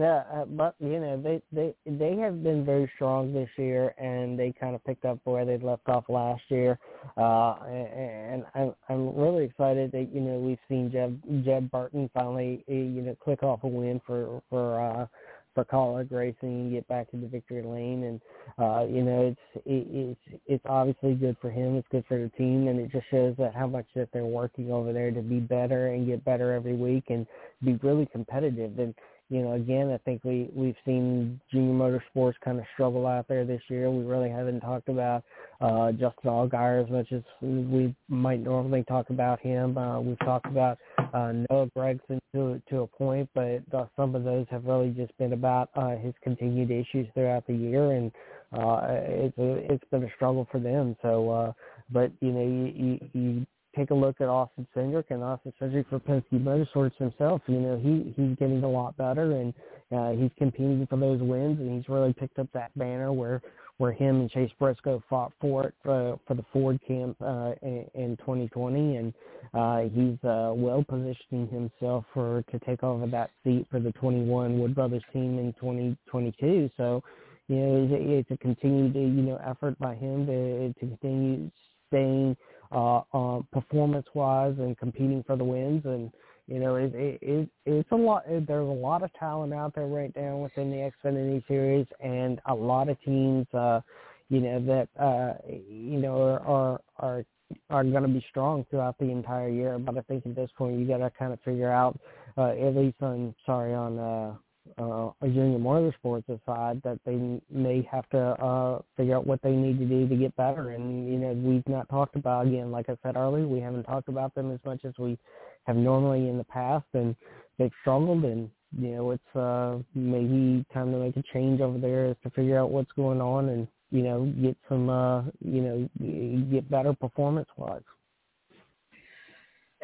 yeah. Uh, but you know they they they have been very strong this year, and they kind of picked up where they left off last year. Uh, and I'm I'm really excited that you know we've seen Jeb Jeb Burton finally eh, you know click off a win for for uh, for Kaulig Racing and get back into victory lane. And uh, you know, it's it, it's it's obviously good for him. It's good for the team, and it just shows that how much that they're working over there to be better and get better every week and be really competitive. And you know, again, I think we we've seen junior motorsports kind of struggle out there this year. We really haven't talked about uh, Justin Allgaier as much as we might normally talk about him. Uh, we've talked about uh, Noah Gragson to to a point, but uh, some of those have really just been about uh, his continued issues throughout the year, and uh, it's a, it's been a struggle for them. So, uh, but you know, you, you, you take a look at Austin Cindric and Austin Cindric for Penske Motorsports himself. You know, he he's getting a lot better and uh, he's competing for those wins and he's really picked up that banner where where him and Chase Briscoe fought for it for, for the Ford camp uh, in, in 2020 and uh, he's uh, well positioning himself for to take over that seat for the 21 Wood Brothers team in 2022. So. You know, it's a, it's a continued, you know, effort by him to to continue staying uh, uh, performance-wise and competing for the wins. And you know, it, it, it it's a lot. There's a lot of talent out there right now within the Xfinity series, and a lot of teams, uh, you know, that uh, you know are are are, are going to be strong throughout the entire year. But I think at this point, you got to kind of figure out, uh, at least on sorry on. Uh, uh, a junior motorsports aside that they may have to uh, figure out what they need to do to get better. And you know, we've not talked about again, like I said earlier, we haven't talked about them as much as we have normally in the past, and they've struggled. And you know, it's uh, maybe time to make a change over there is to figure out what's going on and you know get some uh, you know get better performance wise.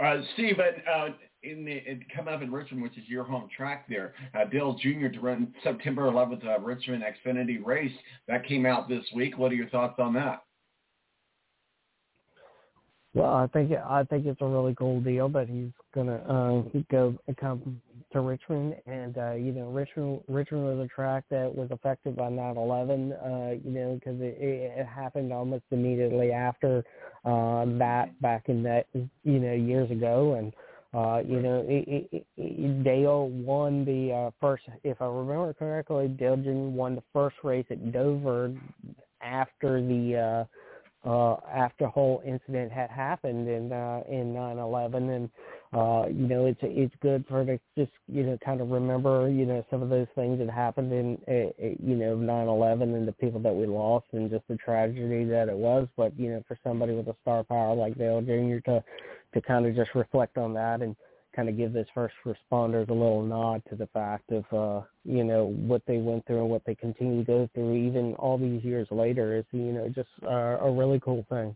Uh, Steve, uh, in the it come up in Richmond, which is your home track there. Uh, Dale Jr. to run September 11th uh, Richmond Xfinity race that came out this week. What are your thoughts on that? Well, I think I think it's a really cool deal that he's gonna uh, go come to Richmond, and uh, you know Richmond Richmond was a track that was affected by 9/11. Uh, you know because it, it happened almost immediately after uh, that back in that you know years ago, and uh, you know, it, it, it, Dale won the uh, first, if I remember correctly, Dale won the first race at Dover after the uh, uh, after whole incident had happened in uh, in 9/11, and uh, you know, it's it's good for to just you know kind of remember you know some of those things that happened in uh, you know 9/11 and the people that we lost and just the tragedy that it was. But you know, for somebody with a star power like Dale Jr. to to kind of just reflect on that and kind of give those first responders a little nod to the fact of uh you know what they went through and what they continue to go through even all these years later is you know just uh, a really cool thing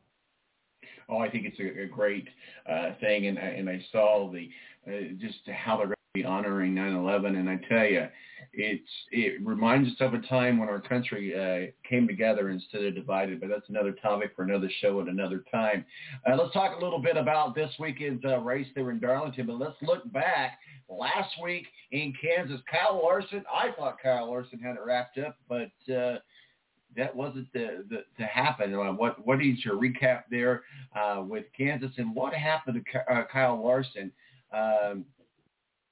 oh i think it's a, a great uh thing and and i saw the uh, just how they're be honoring 9/11, and I tell you, it's it reminds us of a time when our country uh, came together instead of divided. But that's another topic for another show at another time. Uh, let's talk a little bit about this weekend's uh, race there in Darlington. But let's look back last week in Kansas. Kyle Larson, I thought Kyle Larson had it wrapped up, but uh, that wasn't the, the, to happen. Uh, what what is your recap there uh, with Kansas, and what happened to uh, Kyle Larson? Um,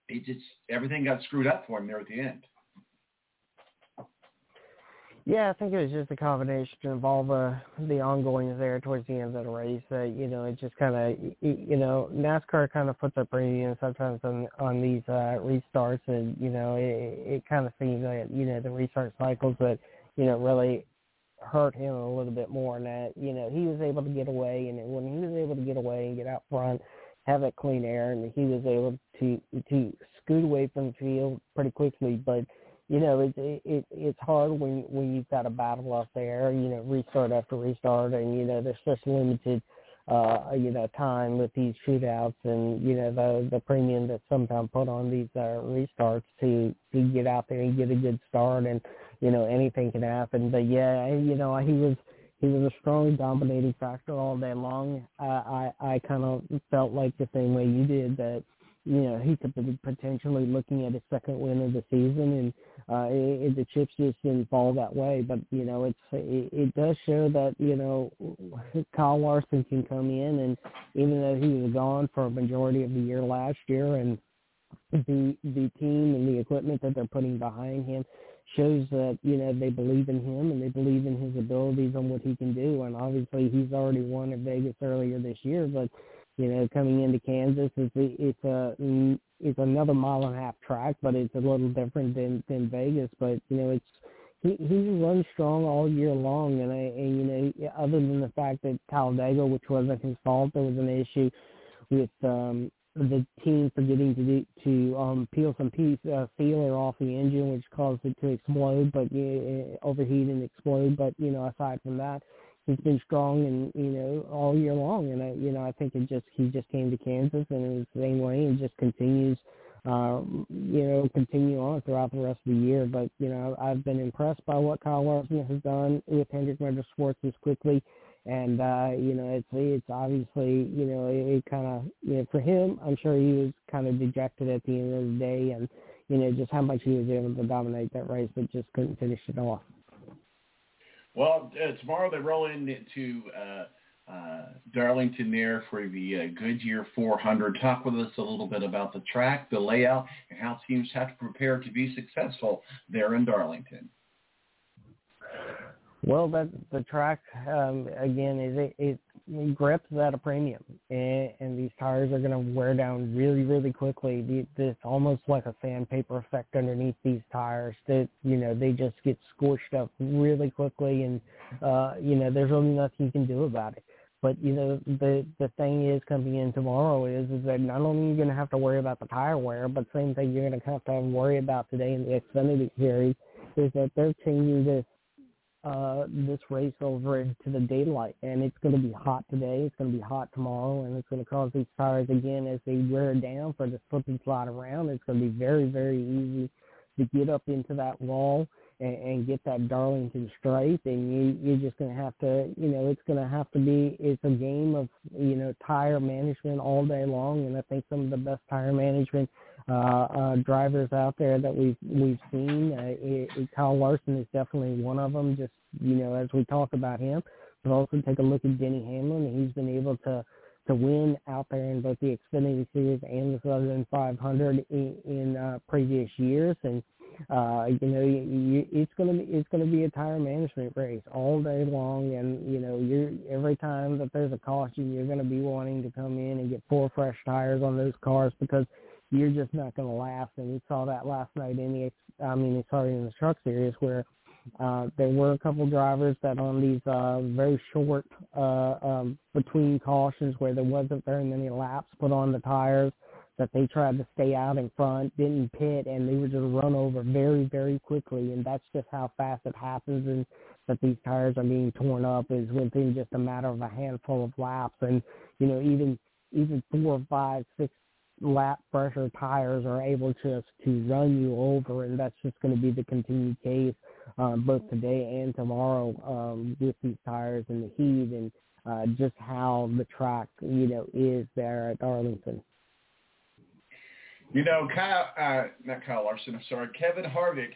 it just everything got screwed up for him there at the end. Yeah, I think it was just a combination of all the the ongoings there towards the end of the race. That you know, it just kind of you know NASCAR kind of puts a premium sometimes on on these uh, restarts, and you know it, it kind of seems that you know the restart cycles that you know really hurt him a little bit more. And that you know he was able to get away, and when he was able to get away and get out front, have that clean air, and he was able to to scoot away from the field pretty quickly. But you know, it, it it's hard when when you've got a battle up there. You know, restart after restart, and you know there's such limited uh, you know time with these shootouts, and you know the the premium that's sometimes put on these uh, restarts to to get out there and get a good start, and you know anything can happen. But yeah, you know he was he was a strong dominating factor all day long. Uh, I I kind of felt like the same way you did that you know he could be potentially looking at his second win of the season, and uh, it, the chips just didn't fall that way. But you know it's it, it does show that you know Kyle Larson can come in, and even though he was gone for a majority of the year last year, and the the team and the equipment that they're putting behind him shows that you know they believe in him and they believe in his abilities and what he can do. And obviously, he's already won at Vegas earlier this year, but you know, coming into Kansas, it's it's a it's another mile and a half track, but it's a little different than than Vegas. But you know, it's he he's run strong all year long, and I and you know, other than the fact that Talladega, which wasn't his fault, there was an issue with um the team forgetting to do, to um peel some piece uh, sealer off the engine, which caused it to explode, but uh, overheat and explode. But you know, aside from that, he's been strong and you know all year long. And I you know I think it just he just came to Kansas and it was the same way and just continues. Uh, you know, continue on throughout the rest of the year. But you know, I've been impressed by what Kyle Larson has done with Hendrick Motorsports as quickly and uh, you know it's it's obviously you know it, it kind of you know for him I'm sure he was kind of dejected at the end of the day and you know just how much he was able to dominate that race but just couldn't finish it off. Well, uh, tomorrow they roll into uh, uh, Darlington there for the uh, Goodyear 400. Talk with us a little bit about the track, the layout, and how teams have to prepare to be successful there in Darlington. Well, that the track um, again is it, it grips at a premium, and, and these tires are going to wear down really, really quickly. It's almost like a sandpaper effect underneath these tires that you know they just get scorched up really quickly, and uh, you know there's really nothing you can do about it. But you know the the thing is coming in tomorrow is is that not only are you going to have to worry about the tire wear, but same thing you're going to have to worry about today in the Xfinity series is that they're changing this uh, this race over into the daylight. And it's going to be hot today. It's going to be hot tomorrow, and it's going to cause these tires again as they wear down for the slip and slide around. It's going to be very, very easy to get up into that wall and, and get that Darlington straight. And you, you're just going to have to, you know, it's going to have to be. It's a game of, you know, tire management all day long. And I think some of the best tire management uh, uh, drivers out there that we've we've seen. Uh, it, Kyle Larson is definitely one of them. Just you know, as we talk about him, but also take a look at Denny Hamlin. He's been able to to win out there in both the Xfinity Series and the Southern 500 in, in uh, previous years, and uh, you know, you, you, it's gonna be it's gonna be a tire management race all day long, and you know, you're every time that there's a caution, you're gonna be wanting to come in and get four fresh tires on those cars because you're just not going to last. And we saw that last night in the, I mean, sorry, in the truck series where uh, there were a couple drivers that on these uh, very short uh, um, between cautions where there wasn't very many laps put on the tires that they tried to stay out in front, didn't pit, and they were just run over very, very quickly. And that's just how fast it happens. And that these tires are being torn up is within just a matter of a handful of laps. And you know, even even four, five, six lap pressure tires are able to to run you over, and that's just going to be the continued case um, both today and tomorrow um, with these tires and the heat and uh, just how the track you know is there at Darlington. You know, Kyle, uh, not Kyle Larson, I'm sorry, Kevin Harvick,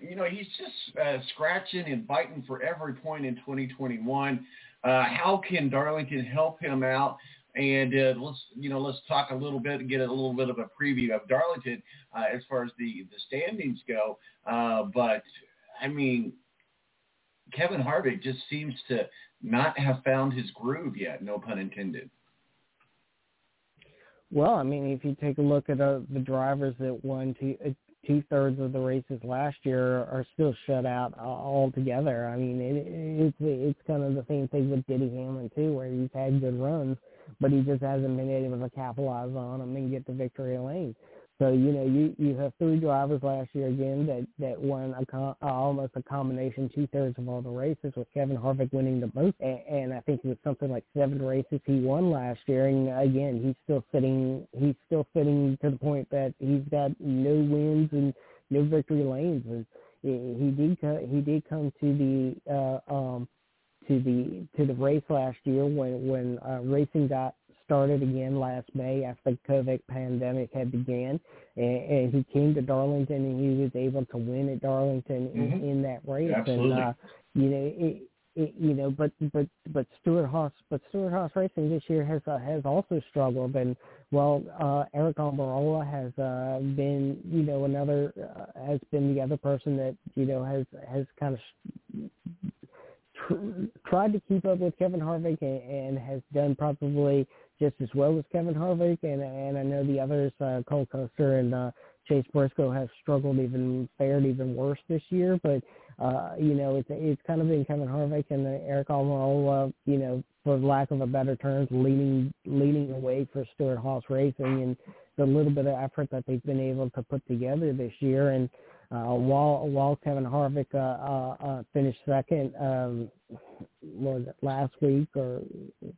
you know, he's just uh, scratching and biting for every point in 2021. Uh, how can Darlington help him out? And uh, let's you know let's talk a little bit and get a little bit of a preview of Darlington uh, as far as the the standings go. Uh, but I mean, Kevin Harvick just seems to not have found his groove yet. No pun intended. Well, I mean, if you take a look at uh, the drivers that won two uh, two thirds of the races last year are still shut out uh, altogether. I mean, it, it's it's kind of the same thing with Denny Hamlin too, where he's had good runs, but he just hasn't been able to capitalize on them and get the victory lane. So you know you you have three drivers last year again that that won a uh, almost a combination two thirds of all the races with Kevin Harvick winning the most, and, and I think it was something like seven races he won last year. And again, he's still sitting he's still sitting to the point that he's got no wins and no victory lanes, and he did he did come to the uh, um to the to the race last year when when uh, racing got started again last May after the COVID pandemic had began, and, and he came to Darlington and he was able to win at Darlington mm-hmm. in, in that race. Absolutely. And uh, you know, it, it, you know, but but but Stewart-Haas, but Stewart-Haas Racing this year has uh, has also struggled, and well, uh, Eric Almirola has uh, been, you know, another uh, has been the other person that you know has has kind of tried to keep up with Kevin Harvick and, and has done probably just as well as Kevin Harvick, and and I know the others, uh, Cole Custer and uh, Chase Briscoe, have struggled even fared even worse this year. But uh, you know, it's it's kind of been Kevin Harvick and uh, Eric Almirola, you know, for lack of a better term, leading leading away for Stewart-Haas Racing and the little bit of effort that they've been able to put together this year. And uh, while while Kevin Harvick uh, uh, uh, finished second, um, was it last week or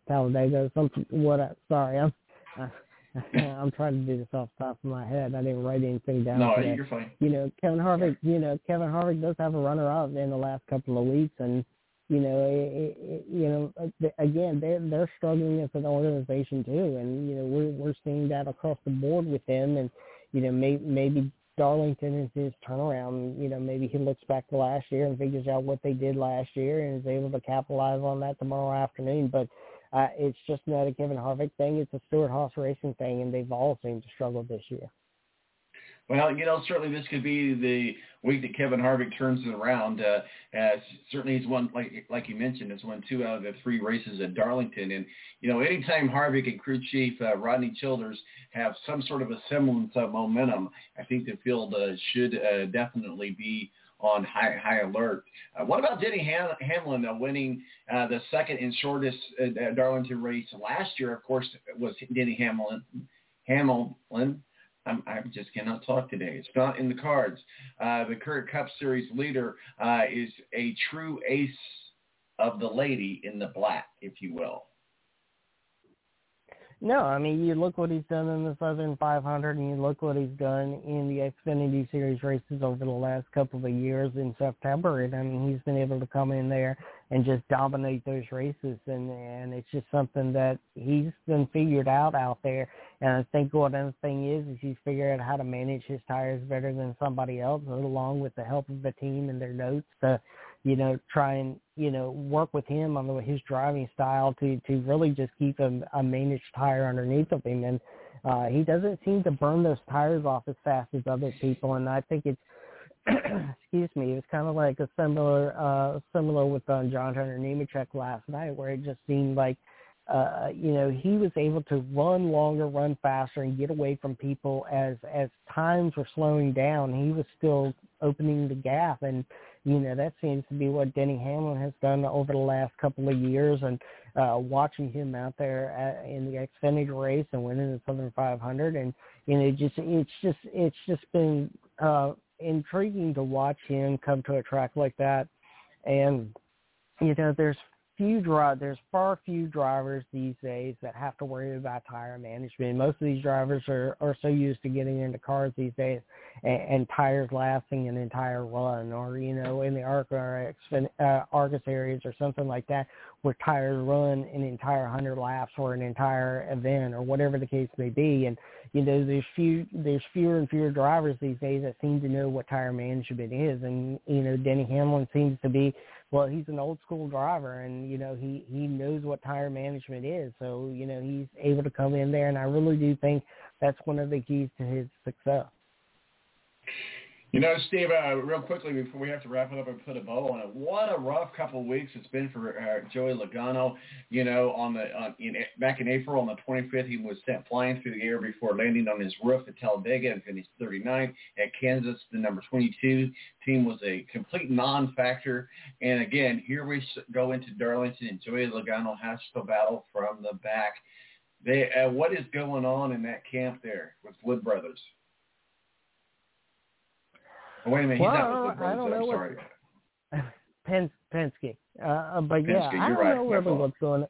Talladega? Or something. What? Uh, sorry, I'm. Uh, I'm trying to do this off the top of my head. I didn't write anything down. No, today. you're fine. You know, Kevin Harvick. You know, Kevin Harvick does have a runner-up in the last couple of weeks, and you know, it, it, you know, again, they're they're struggling as an organization too, and you know, we're we're seeing that across the board with them, and you know, may, maybe Darlington is his turnaround. You know, maybe he looks back to last year and figures out what they did last year and is able to capitalize on that tomorrow afternoon. But uh, it's just not a Kevin Harvick thing; it's a Stewart-Haas Racing thing, and they've all seemed to struggle this year. Well, you know, certainly this could be the week that Kevin Harvick turns it around. Uh, uh, certainly he's won, like like you mentioned, has won two out of the three races at Darlington. And, you know, anytime Harvick and crew chief uh, Rodney Childers have some sort of a semblance of momentum, I think the field uh, should uh, definitely be on high high alert. Uh, what about Denny Ham- Hamlin uh, winning uh, the second and shortest uh, Darlington race last year? Of course, was Denny Hamlin. Hamlin I'm, I just cannot talk today. It's not in the cards. Uh, the current Cup Series leader uh, is a true ace of the lady in the black, if you will. No, I mean you look what he's done in the Southern 500, and you look what he's done in the Xfinity Series races over the last couple of years in September. And I mean he's been able to come in there and just dominate those races, and and it's just something that he's been figured out out there. And I think what other thing is is he's figured out how to manage his tires better than somebody else, along with the help of the team and their notes to you know, try and, you know, work with him on the, his driving style to, to really just keep a, a managed tire underneath of him. And uh, he doesn't seem to burn those tires off as fast as other people. And I think it's, excuse me, it's kind of like a similar, uh, similar with um, John Hunter Nemechek last night, where it just seemed like, uh, you know, he was able to run longer, run faster, and get away from people as as times were slowing down. He was still opening the gap, and you know, that seems to be what Denny Hamlin has done over the last couple of years. And uh, watching him out there at, in the Xfinity race and winning the Southern 500, and you know, just it's just it's just been uh, intriguing to watch him come to a track like that. And you know, there's few drive there's far few drivers these days that have to worry about tire management. Most of these drivers are are so used to getting into cars these days and, and tires lasting an entire run, or you know, in the Arca uh, Argus areas or something like that, where tires run an entire hundred laps or an entire event or whatever the case may be. And you know, there's few there's fewer and fewer drivers these days that seem to know what tire management is. And you know, Denny Hamlin seems to be well, he's an old school driver, and you know he he knows what tire management is. So you know he's able to come in there, and I really do think that's one of the keys to his success. You know, Steve, uh, real quickly before we have to wrap it up and put a bow on it, what a rough couple of weeks it's been for uh, Joey Logano. You know, on the on, in, back in April on the 25th, he was sent flying through the air before landing on his roof at Talladega and finished 39th at Kansas. The number 22 team was a complete non-factor. And again, here we go into Darlington, and Joey Logano has to battle from the back. They, uh, what is going on in that camp there with Wood Brothers? Oh, wait a minute, well, he's not with the I don't know I'm what- sorry. Pens, Penske. Uh, but yeah, Penske, I you're don't right. know really what's going.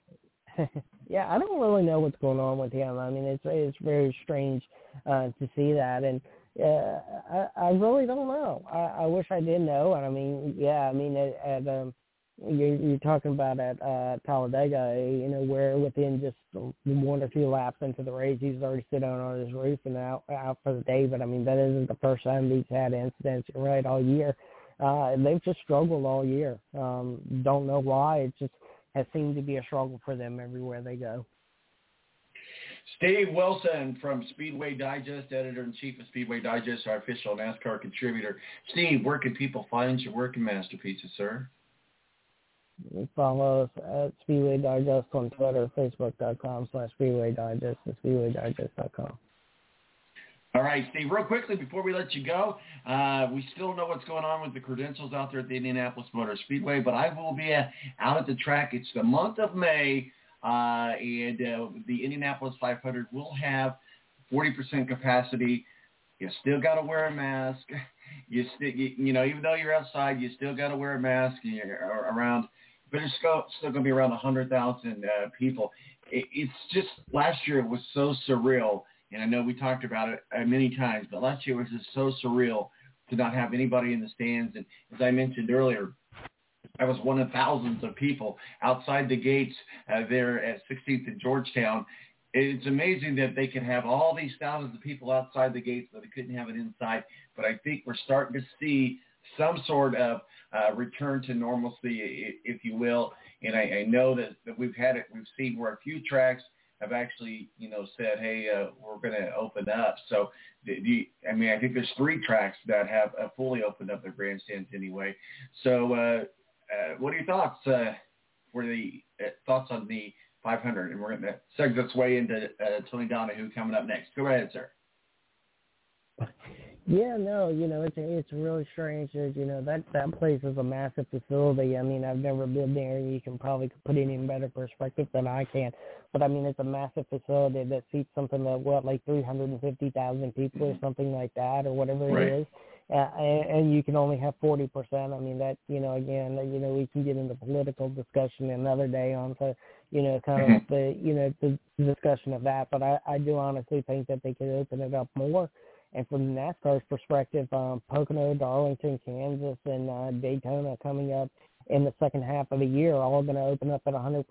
yeah, I don't really know what's going on with him. I mean, it's it's very strange uh, to see that, and uh, I, I really don't know. I, I wish I did know. And I mean, yeah, I mean, at, at um, you're, you're talking about at uh, Talladega, you know, where within just one or two laps into the race, he's already sitting on his roof and out out for the day. But I mean, that isn't the first time he's had incidents. Right, all year. uh, they've just struggled all year. Um, don't know why. It just has seemed to be a struggle for them everywhere they go. Steve Wilson from Speedway Digest, editor-in-chief of Speedway Digest, our official NASCAR contributor. Steve, where can people find your work and masterpieces, sir? Follow us at Speedway Digest on Twitter, Facebook.com slash Speedway Digest, and SpeedwayDigest.com. All right, Steve, real quickly before we let you go, uh, we still know what's going on with the credentials out there at the Indianapolis Motor Speedway, but I will be uh, out at the track. It's the month of May, uh, and uh, the Indianapolis 500 will have 40% capacity. You still got to wear a mask. You, still, you, you know, even though you're outside, you still got to wear a mask. And you're around, but it's still, still going to be around 100,000 uh, people. It, it's just last year it was so surreal and I know we talked about it uh, many times, but last year was just so surreal to not have anybody in the stands. And as I mentioned earlier, I was one of thousands of people outside the gates uh, there at 16th and Georgetown. It's amazing that they can have all these thousands of people outside the gates, but they couldn't have it inside. But I think we're starting to see some sort of uh, return to normalcy, if you will. And I, I know that, that we've had it. We've seen where a few tracks – have actually, you know, said, hey, uh, we're going to open up. So, do you, I mean, I think there's three tracks that have uh, fully opened up their grandstands anyway. So, uh, uh, what are your thoughts uh, for the uh, thoughts on the 500? And we're going to segue this way into uh, Tony Donahue coming up next. Go ahead, sir. Yeah, no, you know, it's it's really strange that you know that that place is a massive facility. I mean, I've never been there, you can probably put it in better perspective than I can. But I mean, it's a massive facility that seats something like what, like three hundred and fifty thousand people or something like that, or whatever right. it is. Uh, and, and you can only have forty percent. I mean, that you know, again, you know, we can get into political discussion another day on to you know, kind of the you know the discussion of that. But I I do honestly think that they could open it up more and from NASCAR's perspective, um, Pocono, Darlington, Kansas, and uh, Daytona coming up in the second half of the year, are all going to open up at 100%.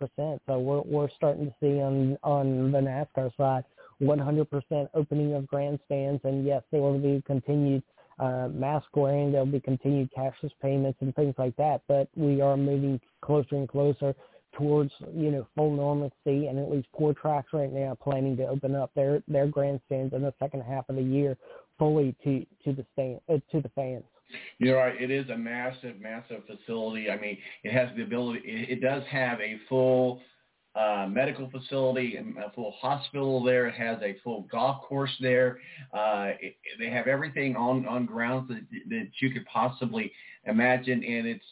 So we're we're starting to see on on the NASCAR side 100% opening of grandstands, and yes, there will be continued uh, mask wearing, there'll be continued cashless payments and things like that. But we are moving closer and closer towards you know full normalcy, and at least four tracks right now planning to open up their their grandstands in the second half of the year fully to to the stand uh, to the fans. You're right. It is a massive, massive facility. I mean, it has the ability. It, it does have a full uh, medical facility and a full hospital there. It has a full golf course there. Uh, it, they have everything on on grounds that that you could possibly imagine, and it's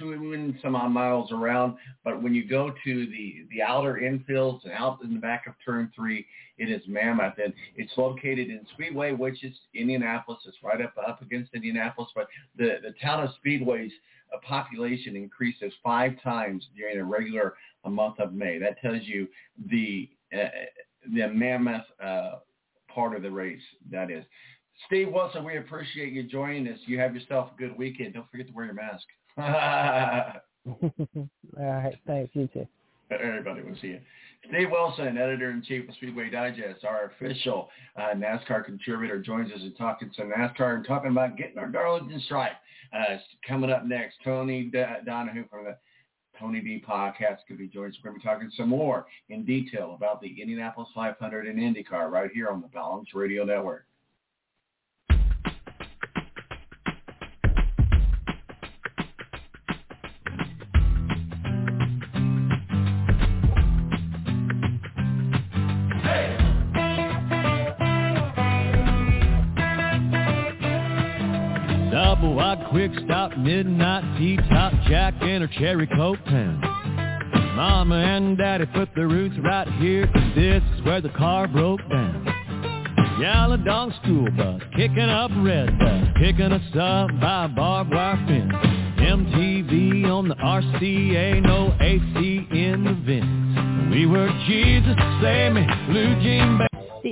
and some odd miles around. But when you go to the the outer infields and out in the back of turn three, it is mammoth, and it's located in Speedway, which is Indianapolis. It's right up up against Indianapolis. But the the town of Speedway's uh, population increases five times during a regular a month of May. That tells you the uh, the mammoth uh, part of the race. That is. Steve Wilson, we appreciate you joining us. You have yourself a good weekend. Don't forget to wear your mask. All right. Thanks. You too. Everybody will see you. Steve Wilson, editor-in-chief of Speedway Digest, our official uh, NASCAR contributor, joins us and talking some NASCAR and talking about getting our Darlington stripe. Uh, coming up next, Tony D- Donahue from the Tony D podcast could be joining us. We're going to be talking some more in detail about the Indianapolis 500 and IndyCar right here on the Balance Radio Network. Midnight tea top, Jack and her cherry coke town. Mama and daddy put their roots right here, cause this is where the car broke down. Yellow dog school bus, kicking up red bus, picking us up by barbed wire fence. MTV on the RCA, no AC in the vents. We were Jesus me, blue jean ba-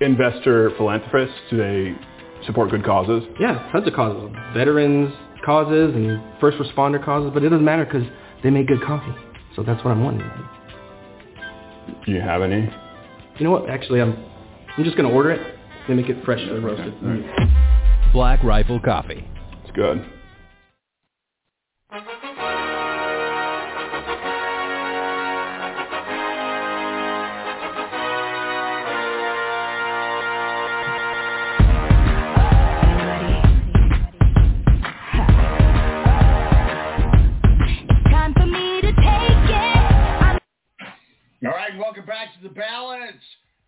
investor philanthropists? Do they support good causes? Yeah, tons of causes. Veterans causes and first responder causes, but it doesn't matter because they make good coffee. So that's what I'm wanting. Do you have any? You know what? Actually, I'm I'm just gonna order it. They make it freshly roasted. Black Rifle Coffee. It's good.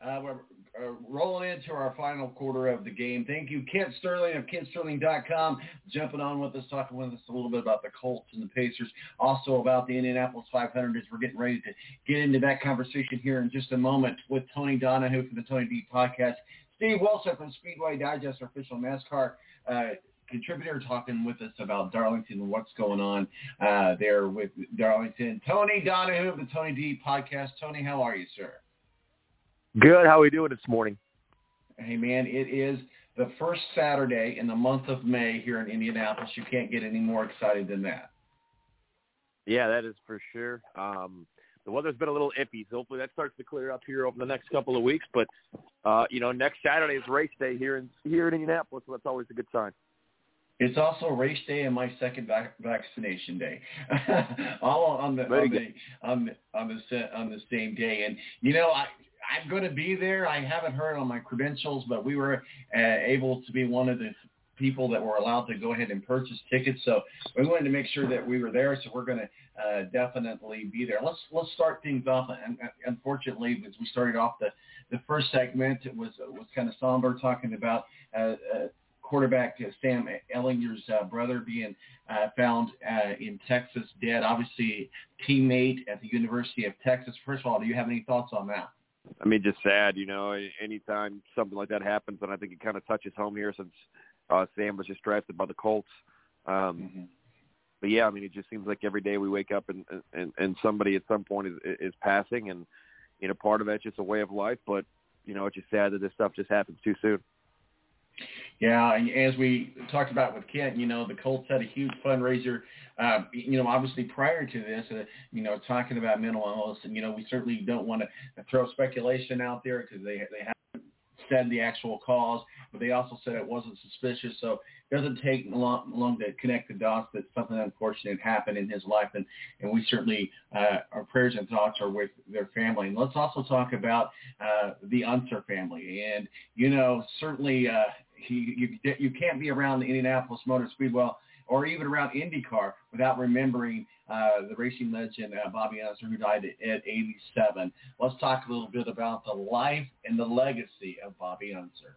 Uh, we're uh, rolling into our final quarter of the game. Thank you, Kent Sterling of KentSterling.com, jumping on with us, talking with us a little bit about the Colts and the Pacers, also about the Indianapolis 500 as we're getting ready to get into that conversation here in just a moment with Tony Donahue from the Tony D Podcast, Steve Wilson from Speedway Digest, our official NASCAR uh, contributor, talking with us about Darlington and what's going on uh, there with Darlington. Tony Donahue of the Tony D Podcast. Tony, how are you, sir? Good. How are we doing this morning? Hey, man, it is the first Saturday in the month of May here in Indianapolis. You can't get any more excited than that. Yeah, that is for sure. Um, the weather's been a little iffy, so hopefully that starts to clear up here over the next couple of weeks. But uh, you know, next Saturday is race day here in here in Indianapolis, so that's always a good sign. It's also race day and my second vac- vaccination day, all on the on the, on the on the on the same day. And you know, I I'm going to be there. I haven't heard on my credentials, but we were uh, able to be one of the people that were allowed to go ahead and purchase tickets. So we wanted to make sure that we were there. So we're going to uh, definitely be there. Let's let's start things off. And unfortunately, as we started off the the first segment, it was was kind of somber, talking about. Uh, uh, quarterback Sam Ehlinger's uh, brother being uh, found uh, in Texas dead. Obviously, teammate at the University of Texas. First of all, do you have any thoughts on that? I mean, just sad, you know. Anytime something like that happens, and I think it kind of touches home here since uh, Sam was just drafted by the Colts. Um, Mm-hmm. But yeah, I mean, it just seems like every day we wake up and and and somebody at some point is is passing, and you know, part of it's just a way of life. But you know, it's just sad that this stuff just happens too soon. Yeah, and as we talked about with Kent, you know, the Colts had a huge fundraiser. Uh, you know, obviously prior to this, uh, you know, talking about mental illness, and you know, we certainly don't want to throw speculation out there because they they haven't said the actual cause. but they also said it wasn't suspicious. So it doesn't take long, long to connect the dots that something unfortunate happened in his life, and and we certainly uh, our prayers and thoughts are with their family. And let's also talk about uh, the Unser family, and you know certainly. Uh, he, you, you can't be around the Indianapolis Motor Speedway or even around IndyCar without remembering uh, the racing legend uh, Bobby Unser, who died at, at 87. Let's talk a little bit about the life and the legacy of Bobby Unser.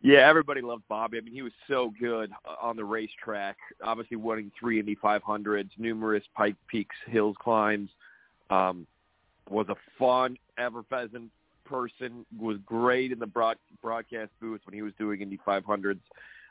Yeah, everybody loved Bobby. I mean, he was so good uh, on the racetrack. Obviously, winning three Indy 500s, numerous Pike Peaks Hills climbs. Um, was a fun, effervescent person. Was great in the broad, broadcast booth when he was doing Indy 500s.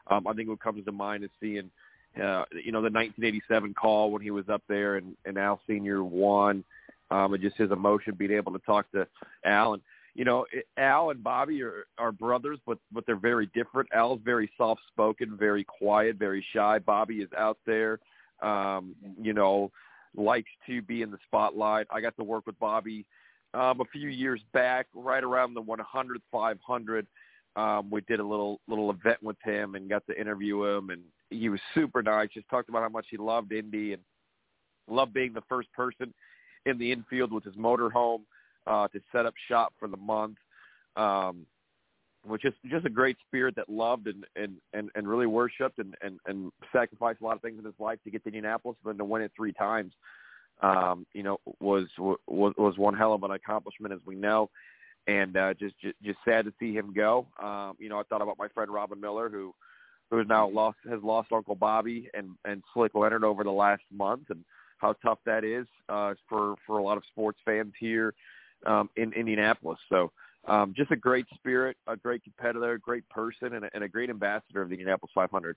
Um, I think what comes to mind is seeing, uh, you know, the 1987 call when he was up there and, and Al Senior won, um, and just his emotion being able to talk to Al and you know, Al and Bobby are, are brothers, but but they're very different. Al's very soft spoken, very quiet, very shy. Bobby is out there, um, you know, likes to be in the spotlight. I got to work with Bobby um, a few years back, right around the 100th 500. Um, we did a little little event with him and got to interview him, and he was super nice. Just talked about how much he loved Indy and loved being the first person in the infield with his motorhome uh, to set up shop for the month. Um, which is just a great spirit that loved and and and, and really worshipped and, and and sacrificed a lot of things in his life to get to Indianapolis, and to win it three times, um, you know, was was was one hell of an accomplishment, as we know, and uh, just, just just sad to see him go. Um, you know, I thought about my friend Robin Miller, who who has now lost has lost Uncle Bobby and and Slick Leonard over the last month, and how tough that is uh, for for a lot of sports fans here um, in Indianapolis. So um, just a great spirit, a great competitor, a great person, and a, and a great ambassador of the Indianapolis 500.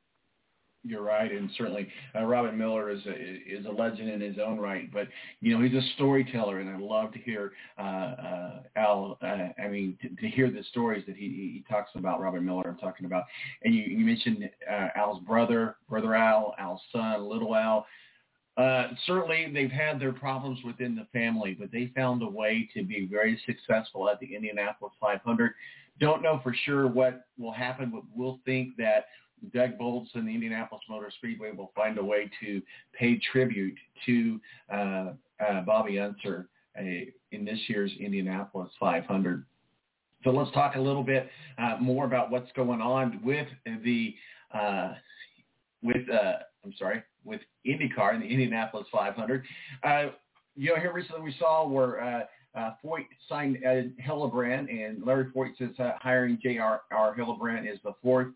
You're right, and certainly uh, Robin Miller is a, is a legend in his own right. But you know, he's a storyteller, and I love to hear uh, uh, Al. Uh, I mean, to, to hear the stories that he, he talks about. Robin Miller, I'm talking about, and you, you mentioned uh, Al's brother, brother Al, Al's son, little Al. Uh, certainly, they've had their problems within the family, but they found a way to be very successful at the Indianapolis 500. Don't know for sure what will happen, but we'll think that Doug Boles and the Indianapolis Motor Speedway will find a way to pay tribute to uh, uh, Bobby Unser uh, in this year's Indianapolis 500. So let's talk a little bit uh, more about what's going on with the uh, with uh, I'm sorry with IndyCar in the Indianapolis 500. Uh, you know, here recently we saw where uh, Foyt signed uh, Hildebrand, and Larry Foyt is uh, hiring J.R.R. Hildebrand is the fourth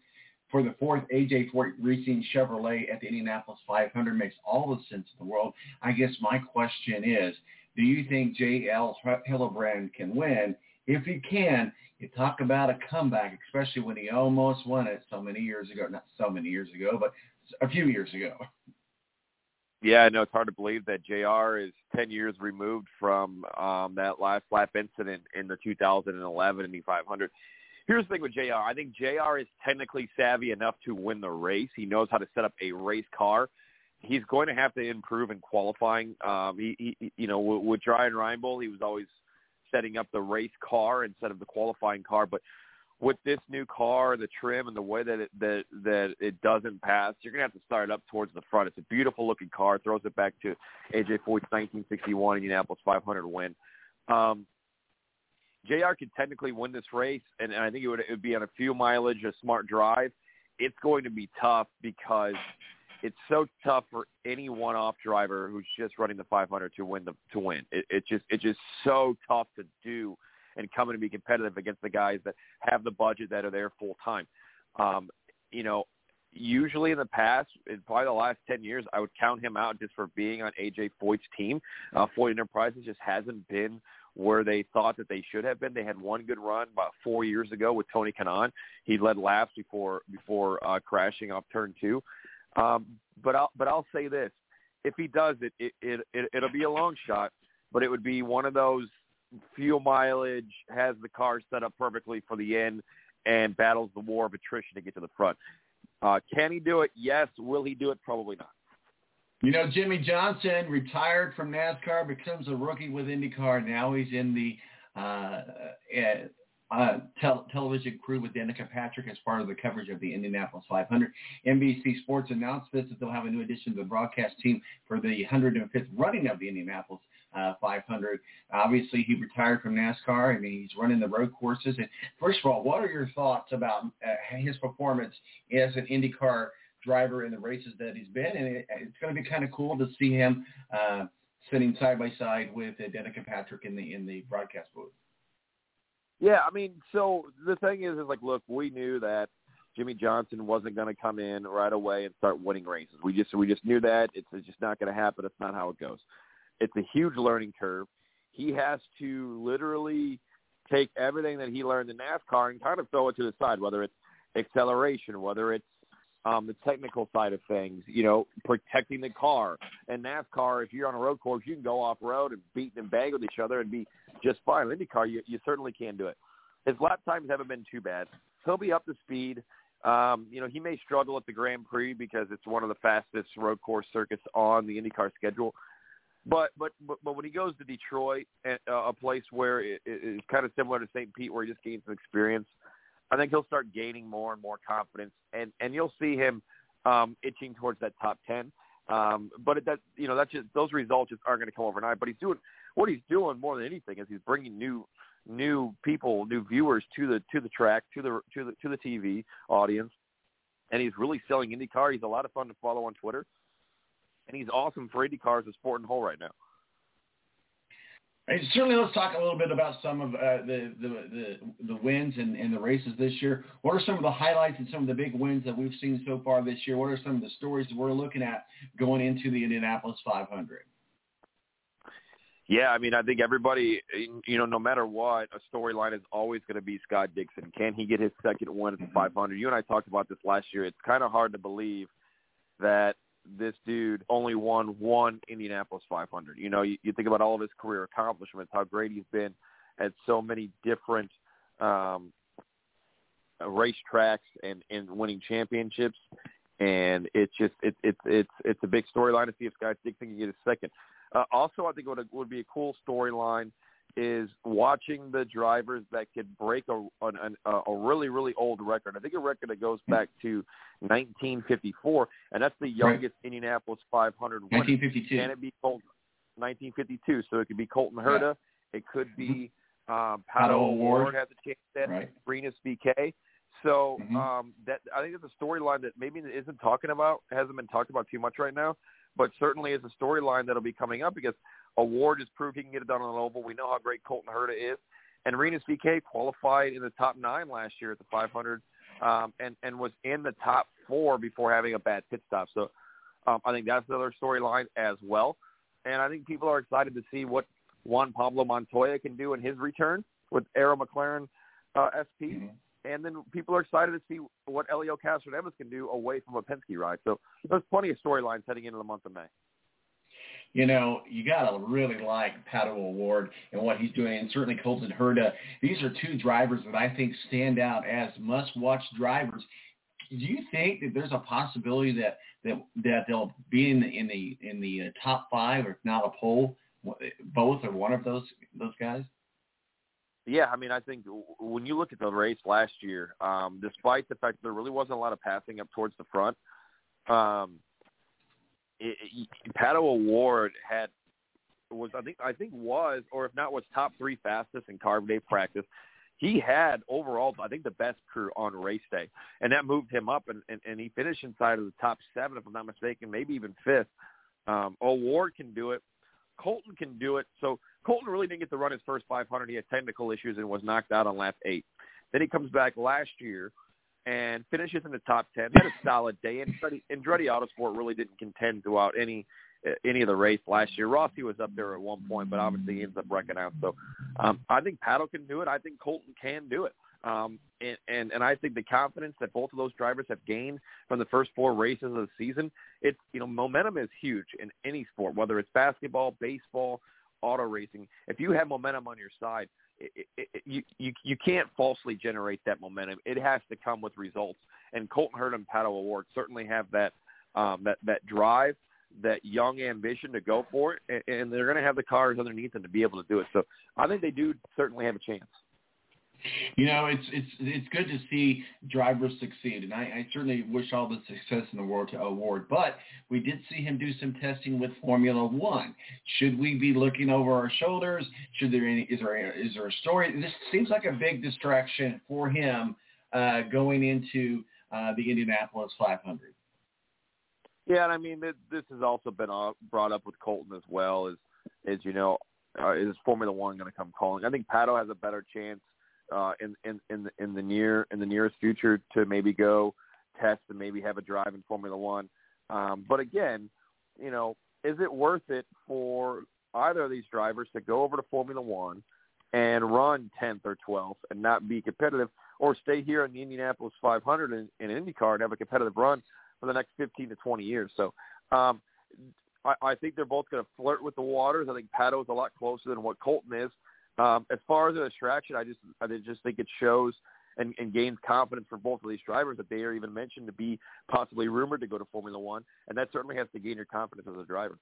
for the fourth AJ Foyt Racing Chevrolet at the Indianapolis 500 makes all the sense in the world. I guess my question is, do you think J.R. Hildebrand can win? If he can, you talk about a comeback, especially when he almost won it so many years ago. Not so many years ago, but a few years ago. Yeah, I know it's hard to believe that JR is 10 years removed from um, that last lap incident in the 2011 Indy 500. Here's the thing with JR. I think JR is technically savvy enough to win the race. He knows how to set up a race car. He's going to have to improve in qualifying. Um, he, he, you know, with, with Dreyer Reinbold, he was always setting up the race car instead of the qualifying car. But with this new car, the trim, and the way that it that that it doesn't pass, you're gonna have to start up towards the front. It's a beautiful looking car. Throws it back to AJ Foyt's 1961 Indianapolis 500 win. Um, Jr. could technically win this race, and, and I think it would, it would be on a few mileage, a smart drive. It's going to be tough because it's so tough for any one-off driver who's just running the 500 to win the to win. It, it just it's just so tough to do and come in and be competitive against the guys that have the budget that are there full time. Um, you know, usually in the past, in probably the last 10 years, I would count him out just for being on AJ Foyt's team. Uh, Foyt Enterprises just hasn't been where they thought that they should have been. They had one good run about four years ago with Tony Kanaan. He led laps before before uh, crashing off turn two. Um, but I'll but I'll say this: if he does it, it, it, it it'll be a long shot, but it would be one of those fuel mileage, has the car set up perfectly for the end, and battles the war of attrition to get to the front. Uh, can he do it? Yes. Will he do it? Probably not. You know, Jimmie Johnson retired from NASCAR, becomes a rookie with IndyCar. Now he's in the uh, uh, tel- television crew with Danica Patrick as part of the coverage of the Indianapolis 500. NBC Sports announced this that they'll have a new addition to the broadcast team for the 105th running of the Indianapolis uh, 500. Obviously, he retired from NASCAR. I mean, he's running the road courses. And first of all, what are your thoughts about uh, his performance as an IndyCar driver in the races that he's been? And it, it's going to be kind of cool to see him uh, sitting side by side with uh, Danica Patrick in the in the broadcast booth. Yeah, I mean, so the thing is, is like, look, we knew that Jimmie Johnson wasn't going to come in right away and start winning races. We just we just knew that it's, it's just not going to happen. It's not how it goes. It's a huge learning curve. He has to literally take everything that he learned in NASCAR and kind of throw it to the side, whether it's acceleration, whether it's um, the technical side of things, you know, protecting the car. And NASCAR, if you're on a road course, you can go off road and beat and bang with each other and be just fine. In IndyCar, you, you certainly can do it. His lap times haven't been too bad. He'll be up to speed. Um, you know, he may struggle at the Grand Prix because it's one of the fastest road course circuits on the IndyCar schedule. But but but, but when he goes to Detroit, uh, a place where it, it is kind of similar to St. Pete, where he just gains some experience, I think he'll start gaining more and more confidence, and and you'll see him um, itching towards that top ten. Um, but it, that you know that's just those results just aren't going to come overnight. But he's doing what he's doing more than anything is he's bringing new new people, new viewers to the to the track, to the to the to the TV audience, and he's really selling IndyCar. He's a lot of fun to follow on Twitter, and he's awesome for IndyCar as a sport and whole right now. And certainly, let's talk a little bit about some of uh, the, the the the wins and, and the races this year. What are some of the highlights and some of the big wins that we've seen so far this year? What are some of the stories that we're looking at going into the Indianapolis 500? Yeah, I mean, I think everybody, you know, no matter what, a storyline is always going to be Scott Dixon. Can he get his second win at the 500? You and I talked about this last year. It's kind of hard to believe that this dude only won one Indianapolis 500. You know, you, you think about all of his career accomplishments, how great he's been at so many different um, racetracks and, and winning championships. And it's just it, it's it's it's a big storyline to see if Scott Dixon can get his second. Uh, also, I think what would be a cool storyline is watching the drivers that could break a, a a really really old record. I think a record that goes back to 1954, and that's the youngest right. Indianapolis 500 winner. 1952. Can it be Colton? 1952. So it could be Colton Herta. Yeah. It could be um, Pato O'Ward has a chance at right. VeeKay. So mm-hmm. um, that I think it's a storyline that maybe isn't talking about hasn't been talked about too much right now, but certainly is a storyline that'll be coming up because O'Ward has proved he can get it done on an oval. We know how great Colton Herta is, and Rinus VeeKay qualified in the top nine last year at the 500, um, and and was in the top four before having a bad pit stop. So um, I think that's another storyline as well, and I think people are excited to see what Juan Pablo Montoya can do in his return with Arrow McLaren uh, SP. Mm-hmm. And then people are excited to see what Helio Castroneves can do away from a Penske ride. So there's plenty of storylines heading into the month of May. You know, you gotta really like Pato O'Ward and what he's doing, and certainly Colton Herta. These are two drivers that I think stand out as must-watch drivers. Do you think that there's a possibility that that that they'll be in the in the in the uh, top five, or if not a pole, both or one of those those guys? Yeah, I mean, I think when you look at the race last year, um, despite the fact that there really wasn't a lot of passing up towards the front, um, it, it, Pato O'Ward had was I think I think was or if not was top three fastest in carb day practice. He had overall I think the best crew on race day, and that moved him up, and, and, and he finished inside of the top seven if I'm not mistaken, maybe even fifth. Um, O'Ward can do it. Colton can do it. So Colton really didn't get to run his first 500. He had technical issues and was knocked out on lap eight. Then he comes back last year and finishes in the top 10. He had a solid day. And Andretti, Andretti Autosport really didn't contend throughout any any of the race last year. Rossi was up there at one point, but obviously he ends up wrecking out. So um, I think Pato can do it. I think Colton can do it. Um, and, and, and I think the confidence that both of those drivers have gained from the first four races of the season, it's, you know, momentum is huge in any sport, whether it's basketball, baseball, auto racing. If you have momentum on your side, it, it, it, you, you, you can't falsely generate that momentum. It has to come with results. And Colton Herta and Pato O'Ward certainly have that, um, that, that drive that young ambition to go for it, and, and they're going to have the cars underneath them to be able to do it. So I think they do certainly have a chance. You know, it's it's it's good to see drivers succeed, and I, I certainly wish all the success in the world to O'Ward. But we did see him do some testing with Formula One. Should we be looking over our shoulders? Should there any, is there is there a story? This seems like a big distraction for him uh, going into uh, the Indianapolis 500. Yeah, and I mean this, has also been uh, brought up with Colton as well. Is is you know uh, is Formula One going to come calling? I think Pato has a better chance uh, in in in the, in the near in the nearest future to maybe go test and maybe have a drive in Formula One. Um, but again, you know, is it worth it for either of these drivers to go over to Formula One and run 10th or 12th and not be competitive, or stay here in the Indianapolis 500 in, in IndyCar and have a competitive run for the next 15 to 20 years? So um, I, I think they're both going to flirt with the waters. I think Pato is a lot closer than what Colton is. Um, as far as a distraction, I just I just think it shows and, and gains confidence for both of these drivers that they are even mentioned to be possibly rumored to go to Formula One, and that certainly has to gain your confidence as a driver.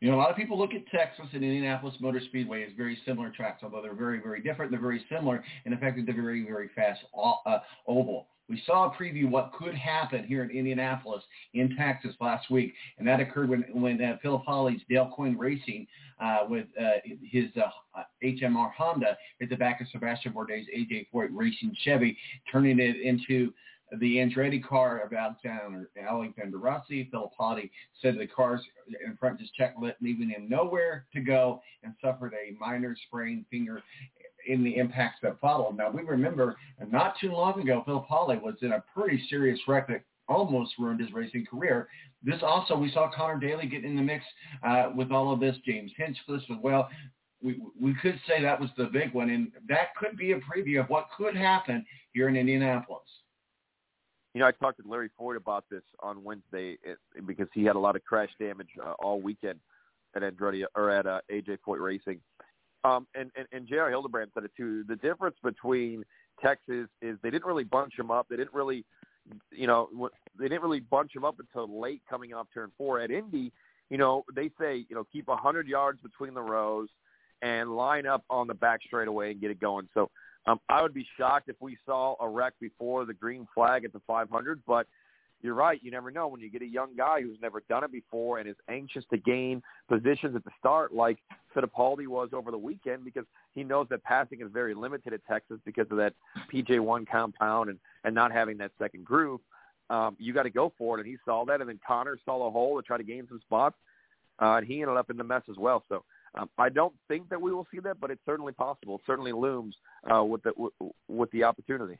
You know, a lot of people look at Texas and Indianapolis Motor Speedway as very similar tracks, although they're very, very different. They're very similar in the fact that they're very, very fast uh, oval. We saw a preview what could happen here in Indianapolis in Texas last week, and that occurred when when uh, Philip Hawley's Dale Coyne Racing uh, with uh, his uh, HMR Honda at the back of Sebastian Bourdais AJ Foyt Racing Chevy, turning it into the Andretti car of Alexander, Alexander Rossi. Philip Hawley said the cars in front just checked, leaving him nowhere to go, and suffered a minor sprained finger in the impacts that followed. Now, we remember not too long ago, Phil Hawley was in a pretty serious wreck that almost ruined his racing career. This also, we saw Conor Daly get in the mix uh, with all of this. James Hinchcliffe as well. We, we could say that was the big one, and that could be a preview of what could happen here in Indianapolis. You know, I talked to Larry Foyt about this on Wednesday because he had a lot of crash damage uh, all weekend at Andretti or at uh, AJ Foyt Racing. Um, and, and, and J.R. Hildebrand said it too. The difference between Texas is they didn't really bunch him up. They didn't really, you know, they didn't really bunch him up until late coming off turn four. At Indy, you know, they say, you know, keep a 100 yards between the rows and line up on the back straightaway and get it going. So um, I would be shocked if we saw a wreck before the green flag at the 500, but – you're right. You never know when you get a young guy who's never done it before and is anxious to gain positions at the start, like Fittipaldi was over the weekend, because he knows that passing is very limited at Texas because of that PJ1 compound and and not having that second groove. Um, you got to go for it, and he saw that, and then Conor saw a hole to try to gain some spots, uh, and he ended up in the mess as well. So um, I don't think that we will see that, but it's certainly possible. It certainly looms uh, with the with, with the opportunity.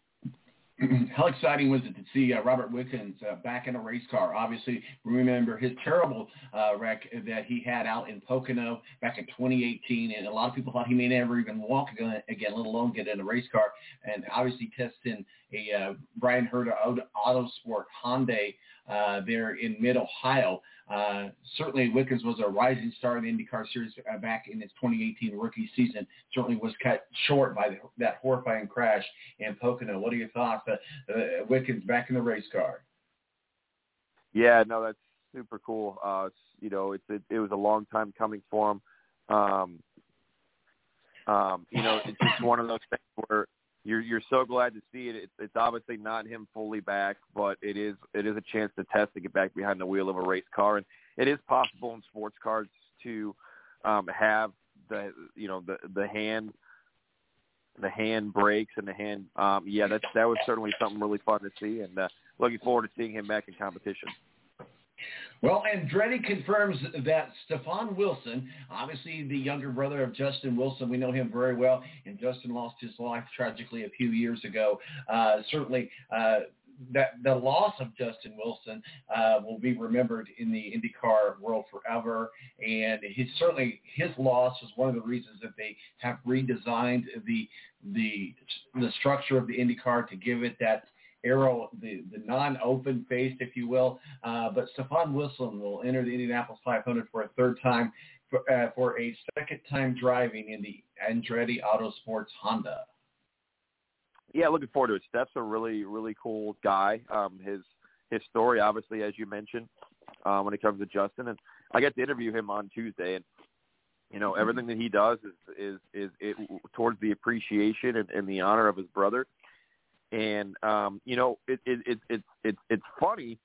how exciting was it to see uh, Robert Wickens uh, back in a race car? Obviously, remember his terrible uh, wreck that he had out in Pocono back in 2018, and a lot of people thought he may never even walk again, again let alone get in a race car. And obviously, testing a uh, Bryan Herta Auto Sport Hyundai uh, there in Mid Ohio. Uh, certainly, Wickens was a rising star in the IndyCar Series uh, back in his 2018 rookie season. Certainly was cut short by the, that horrifying crash in Pocono. What are your thoughts? Uh, uh, Wickens back in the race car. Yeah, no, that's super cool. Uh, you know, it's it, it was a long time coming for him. Um, um, you know, it's just one of those things where you're you're so glad to see it. It's, it's obviously not him fully back, but it is it is a chance to test to get back behind the wheel of a race car, and it is possible in sports cars to um, have the you know the the hand the hand brakes and the hand. Um, yeah, that that was certainly something really fun to see, and uh, looking forward to seeing him back in competition. Well, Andretti confirms that Stefan Wilson, obviously the younger brother of Justin Wilson, we know him very well, and Justin lost his life tragically a few years ago. Uh, certainly, uh, that the loss of Justin Wilson uh, will be remembered in the IndyCar world forever, and his certainly his loss was one of the reasons that they have redesigned the the the structure of the IndyCar to give it that aero, the, the non-open face, if you will. Uh, but Stefan Wilson will enter the Indianapolis 500 for a third time for, uh, for a second time driving in the Andretti Autosports Honda. Yeah, looking forward to it. Steph's a really, really cool guy. Um, his his story, obviously, as you mentioned, uh, when it comes to Justin, and I got to interview him on Tuesday, and you know everything that he does is is is it, towards the appreciation and, and the honor of his brother. And um, you know, it it it it it's it's funny,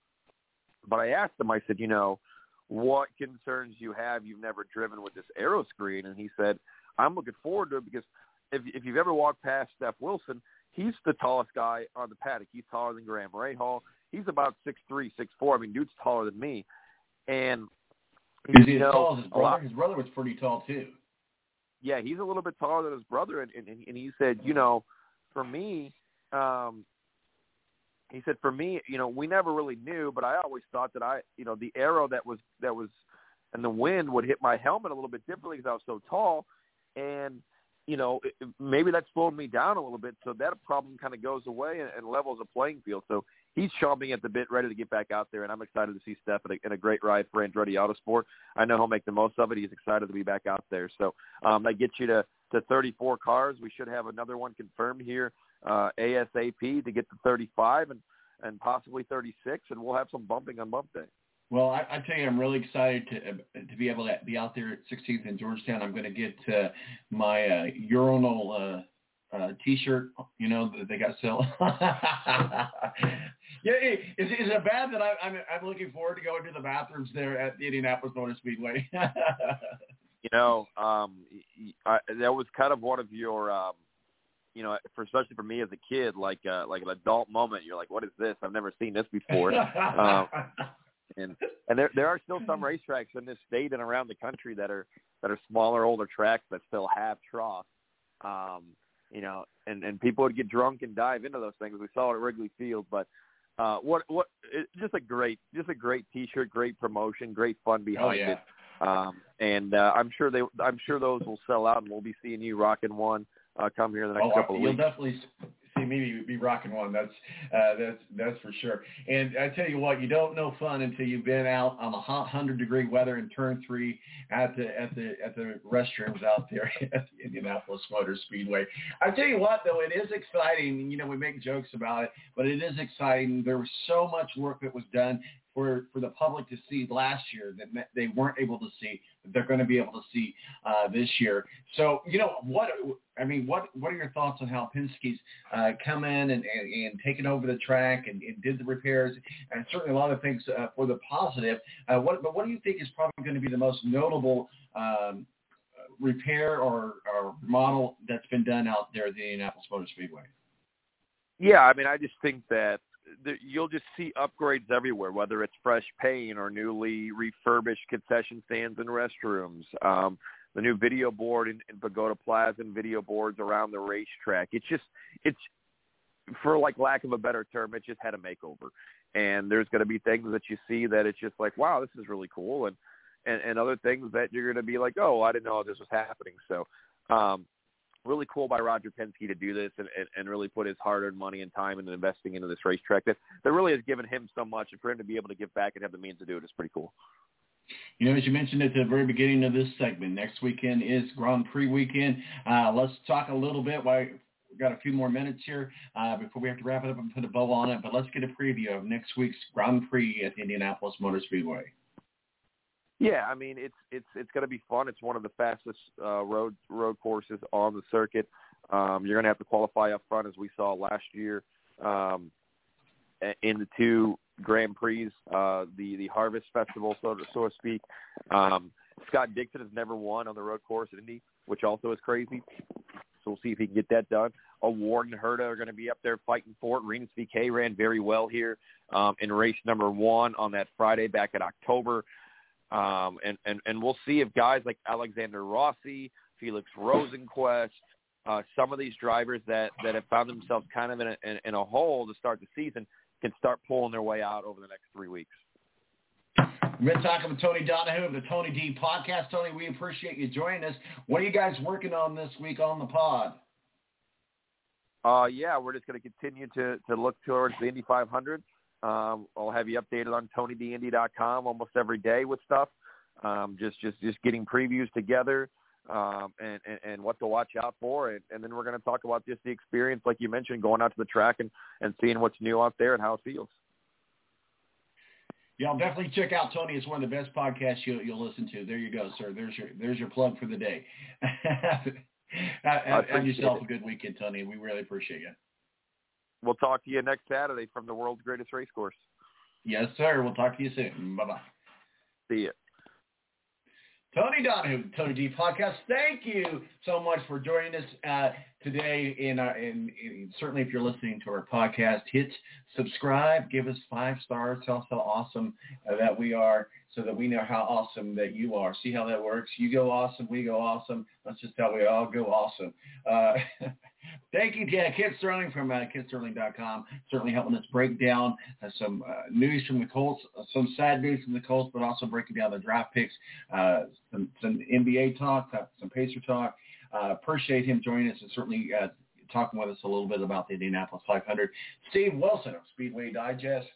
but I asked him. I said, you know, what concerns you have you've never driven with this aero screen? And he said, I'm looking forward to it because if if you've ever walked past Steph Wilson, he's the tallest guy on the paddock. He's taller than Graham Rahal. He's about six three, six four. I mean, dude's taller than me. And Is he you as tall as his brother? His brother was pretty tall too. yeah, he's a little bit taller than his brother, and and, and he said, you know, for me, um, he said for me, you know, we never really knew, but I always thought that I, you know, the aero that was that was, and the wind would hit my helmet a little bit differently because I was so tall, and you know, it, maybe that slowed me down a little bit. So that problem kind of goes away and, and levels the playing field. So he's chomping at the bit, ready to get back out there, and I'm excited to see Steph in a, in a great ride for Andretti Autosport. I know he'll make the most of it. He's excited to be back out there. So um, that gets you to to 34 cars. We should have another one confirmed here uh, ASAP to get to 35 and and possibly 36, and we'll have some bumping on bump day. Well, I, I tell you, I'm really excited to to be able to be out there at 16th in Georgetown. I'm going to get uh, my uh, urinal uh, uh, T-shirt. You know that they got sell. yeah, is, is it bad that I, I'm I'm looking forward to going to the bathrooms there at the Indianapolis Motor Speedway? You know, um, I, that was kind of one of your, um, you know, for especially for me as a kid, like uh, like an adult moment. You're like, what is this? I've never seen this before. um, and and there there are still some racetracks in this state and around the country that are that are smaller, older tracks that still have troughs. Um, you know, and and people would get drunk and dive into those things. We saw it at Wrigley Field, but uh, what what it, just a great just a great T-shirt, great promotion, great fun behind yeah. it. Um, and uh, I'm sure they I'm sure those will sell out, and we'll be seeing you rocking one uh, come here in the next oh, couple of you'll weeks. definitely see me be rocking one. That's uh, that's that's for sure. And I tell you what, you don't know fun until you've been out on the hot hundred degree weather in turn three at the at the at the restrooms out there at the Indianapolis Motor Speedway. I tell you what, though, it is exciting. You know, we make jokes about it, but it is exciting. There was so much work that was done for for the public to see last year that they weren't able to see that they're going to be able to see uh, this year. So you know what I mean. What what are your thoughts on how Penske's uh, come in and, and, and taken over the track and, and did the repairs and certainly a lot of things uh, for the positive. Uh, what but what do you think is probably going to be the most notable um, repair or, or model that's been done out there at the Indianapolis Motor Speedway? Yeah, I mean, I just think that you'll just see upgrades everywhere, whether it's fresh paint or newly refurbished concession stands and restrooms. Um, the new video board in, in Pagoda Plaza and video boards around the racetrack. It's just, it's, for like lack of a better term, it just had a makeover. And there's going to be things that you see that it's just like, wow, this is really cool, and and, and other things that you're going to be like, oh, I didn't know this was happening. So, um, really cool by Roger Penske to do this and, and, and really put his hard-earned money and time into investing into this racetrack that, that really has given him so much. And for him to be able to give back and have the means to do it is pretty cool. You know, as you mentioned at the very beginning of this segment, next weekend is Grand Prix weekend. Uh, let's talk a little bit. Why we've got a few more minutes here uh, before we have to wrap it up and put a bow on it. But let's get a preview of next week's Grand Prix at the Indianapolis Motor Speedway. Yeah, I mean it's it's it's going to be fun. It's one of the fastest uh, road road courses on the circuit. Um, you're going to have to qualify up front, as we saw last year um, in the two Grand Prix, uh, the the Harvest Festival, so to, so to speak. Um, Scott Dixon has never won on the road course at Indy, which also is crazy. So we'll see if he can get that done. O'Ward and Herta are going to be up there fighting for it. Rinus VeeKay ran very well here um, in race number one on that Friday back in October. Um, and, and, and we'll see if guys like Alexander Rossi, Felix Rosenqvist, uh, some of these drivers that, that have found themselves kind of in a, in, in a hole to start the season can start pulling their way out over the next three weeks. We've been talking with Tony Donahue of the Tony D Podcast. Tony, we appreciate you joining us. What are you guys working on this week on the pod? Uh, yeah, we're just going to continue to, to look towards the Indy 500. Um, I'll have you updated on TonyDindy.com almost every day with stuff. Um, just just just getting previews together um, and, and and what to watch out for, and, and then we're going to talk about just the experience, like you mentioned, going out to the track and and seeing what's new out there and how it feels. Y'all definitely check out Tony. It's one of the best podcasts you'll, you'll listen to. There you go, sir. There's your there's your plug for the day. have, have, have yourself it. a good weekend, Tony. We really appreciate you. We'll talk to you next Saturday from the world's greatest race course. Yes, sir. We'll talk to you soon. Bye bye. See ya. Tony Donahue, Tony D Podcast. Thank you so much for joining us uh, today. In, uh, in, in certainly, if you're listening to our podcast, hit subscribe, give us five stars, tell us how awesome uh, that we are, so that we know how awesome that you are. See how that works? You go awesome, we go awesome. That's just how we all go awesome. Uh, Thank you, Jan. Kent Sterling from uh, KentSterling.com, certainly helping us break down uh, some uh, news from the Colts, uh, some sad news from the Colts, but also breaking down the draft picks, uh, some, some NBA talk, uh, some Pacer talk. Uh, appreciate him joining us and certainly talking with us a little bit about the Indianapolis 500. Steve Wilson of Speedway Digest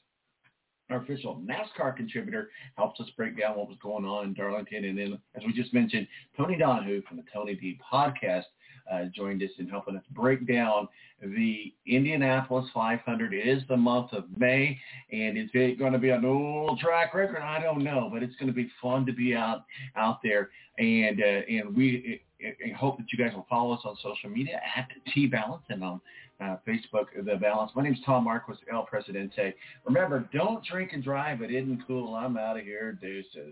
our official NASCAR contributor, helps us break down what was going on in Darlington. And then, as we just mentioned, Tony Donahue from the Tony D podcast uh, joined us in helping us break down the Indianapolis 500. It is the month of May, and is it going to be an old track record? I don't know, but it's going to be fun to be out out there. And uh, and we I hope that you guys will follow us on social media at T Balance and on uh, Facebook, The Balance. My name is Tom Marquis, El Presidente. Remember, don't drink and drive. It isn't cool. I'm out of here. Deuces.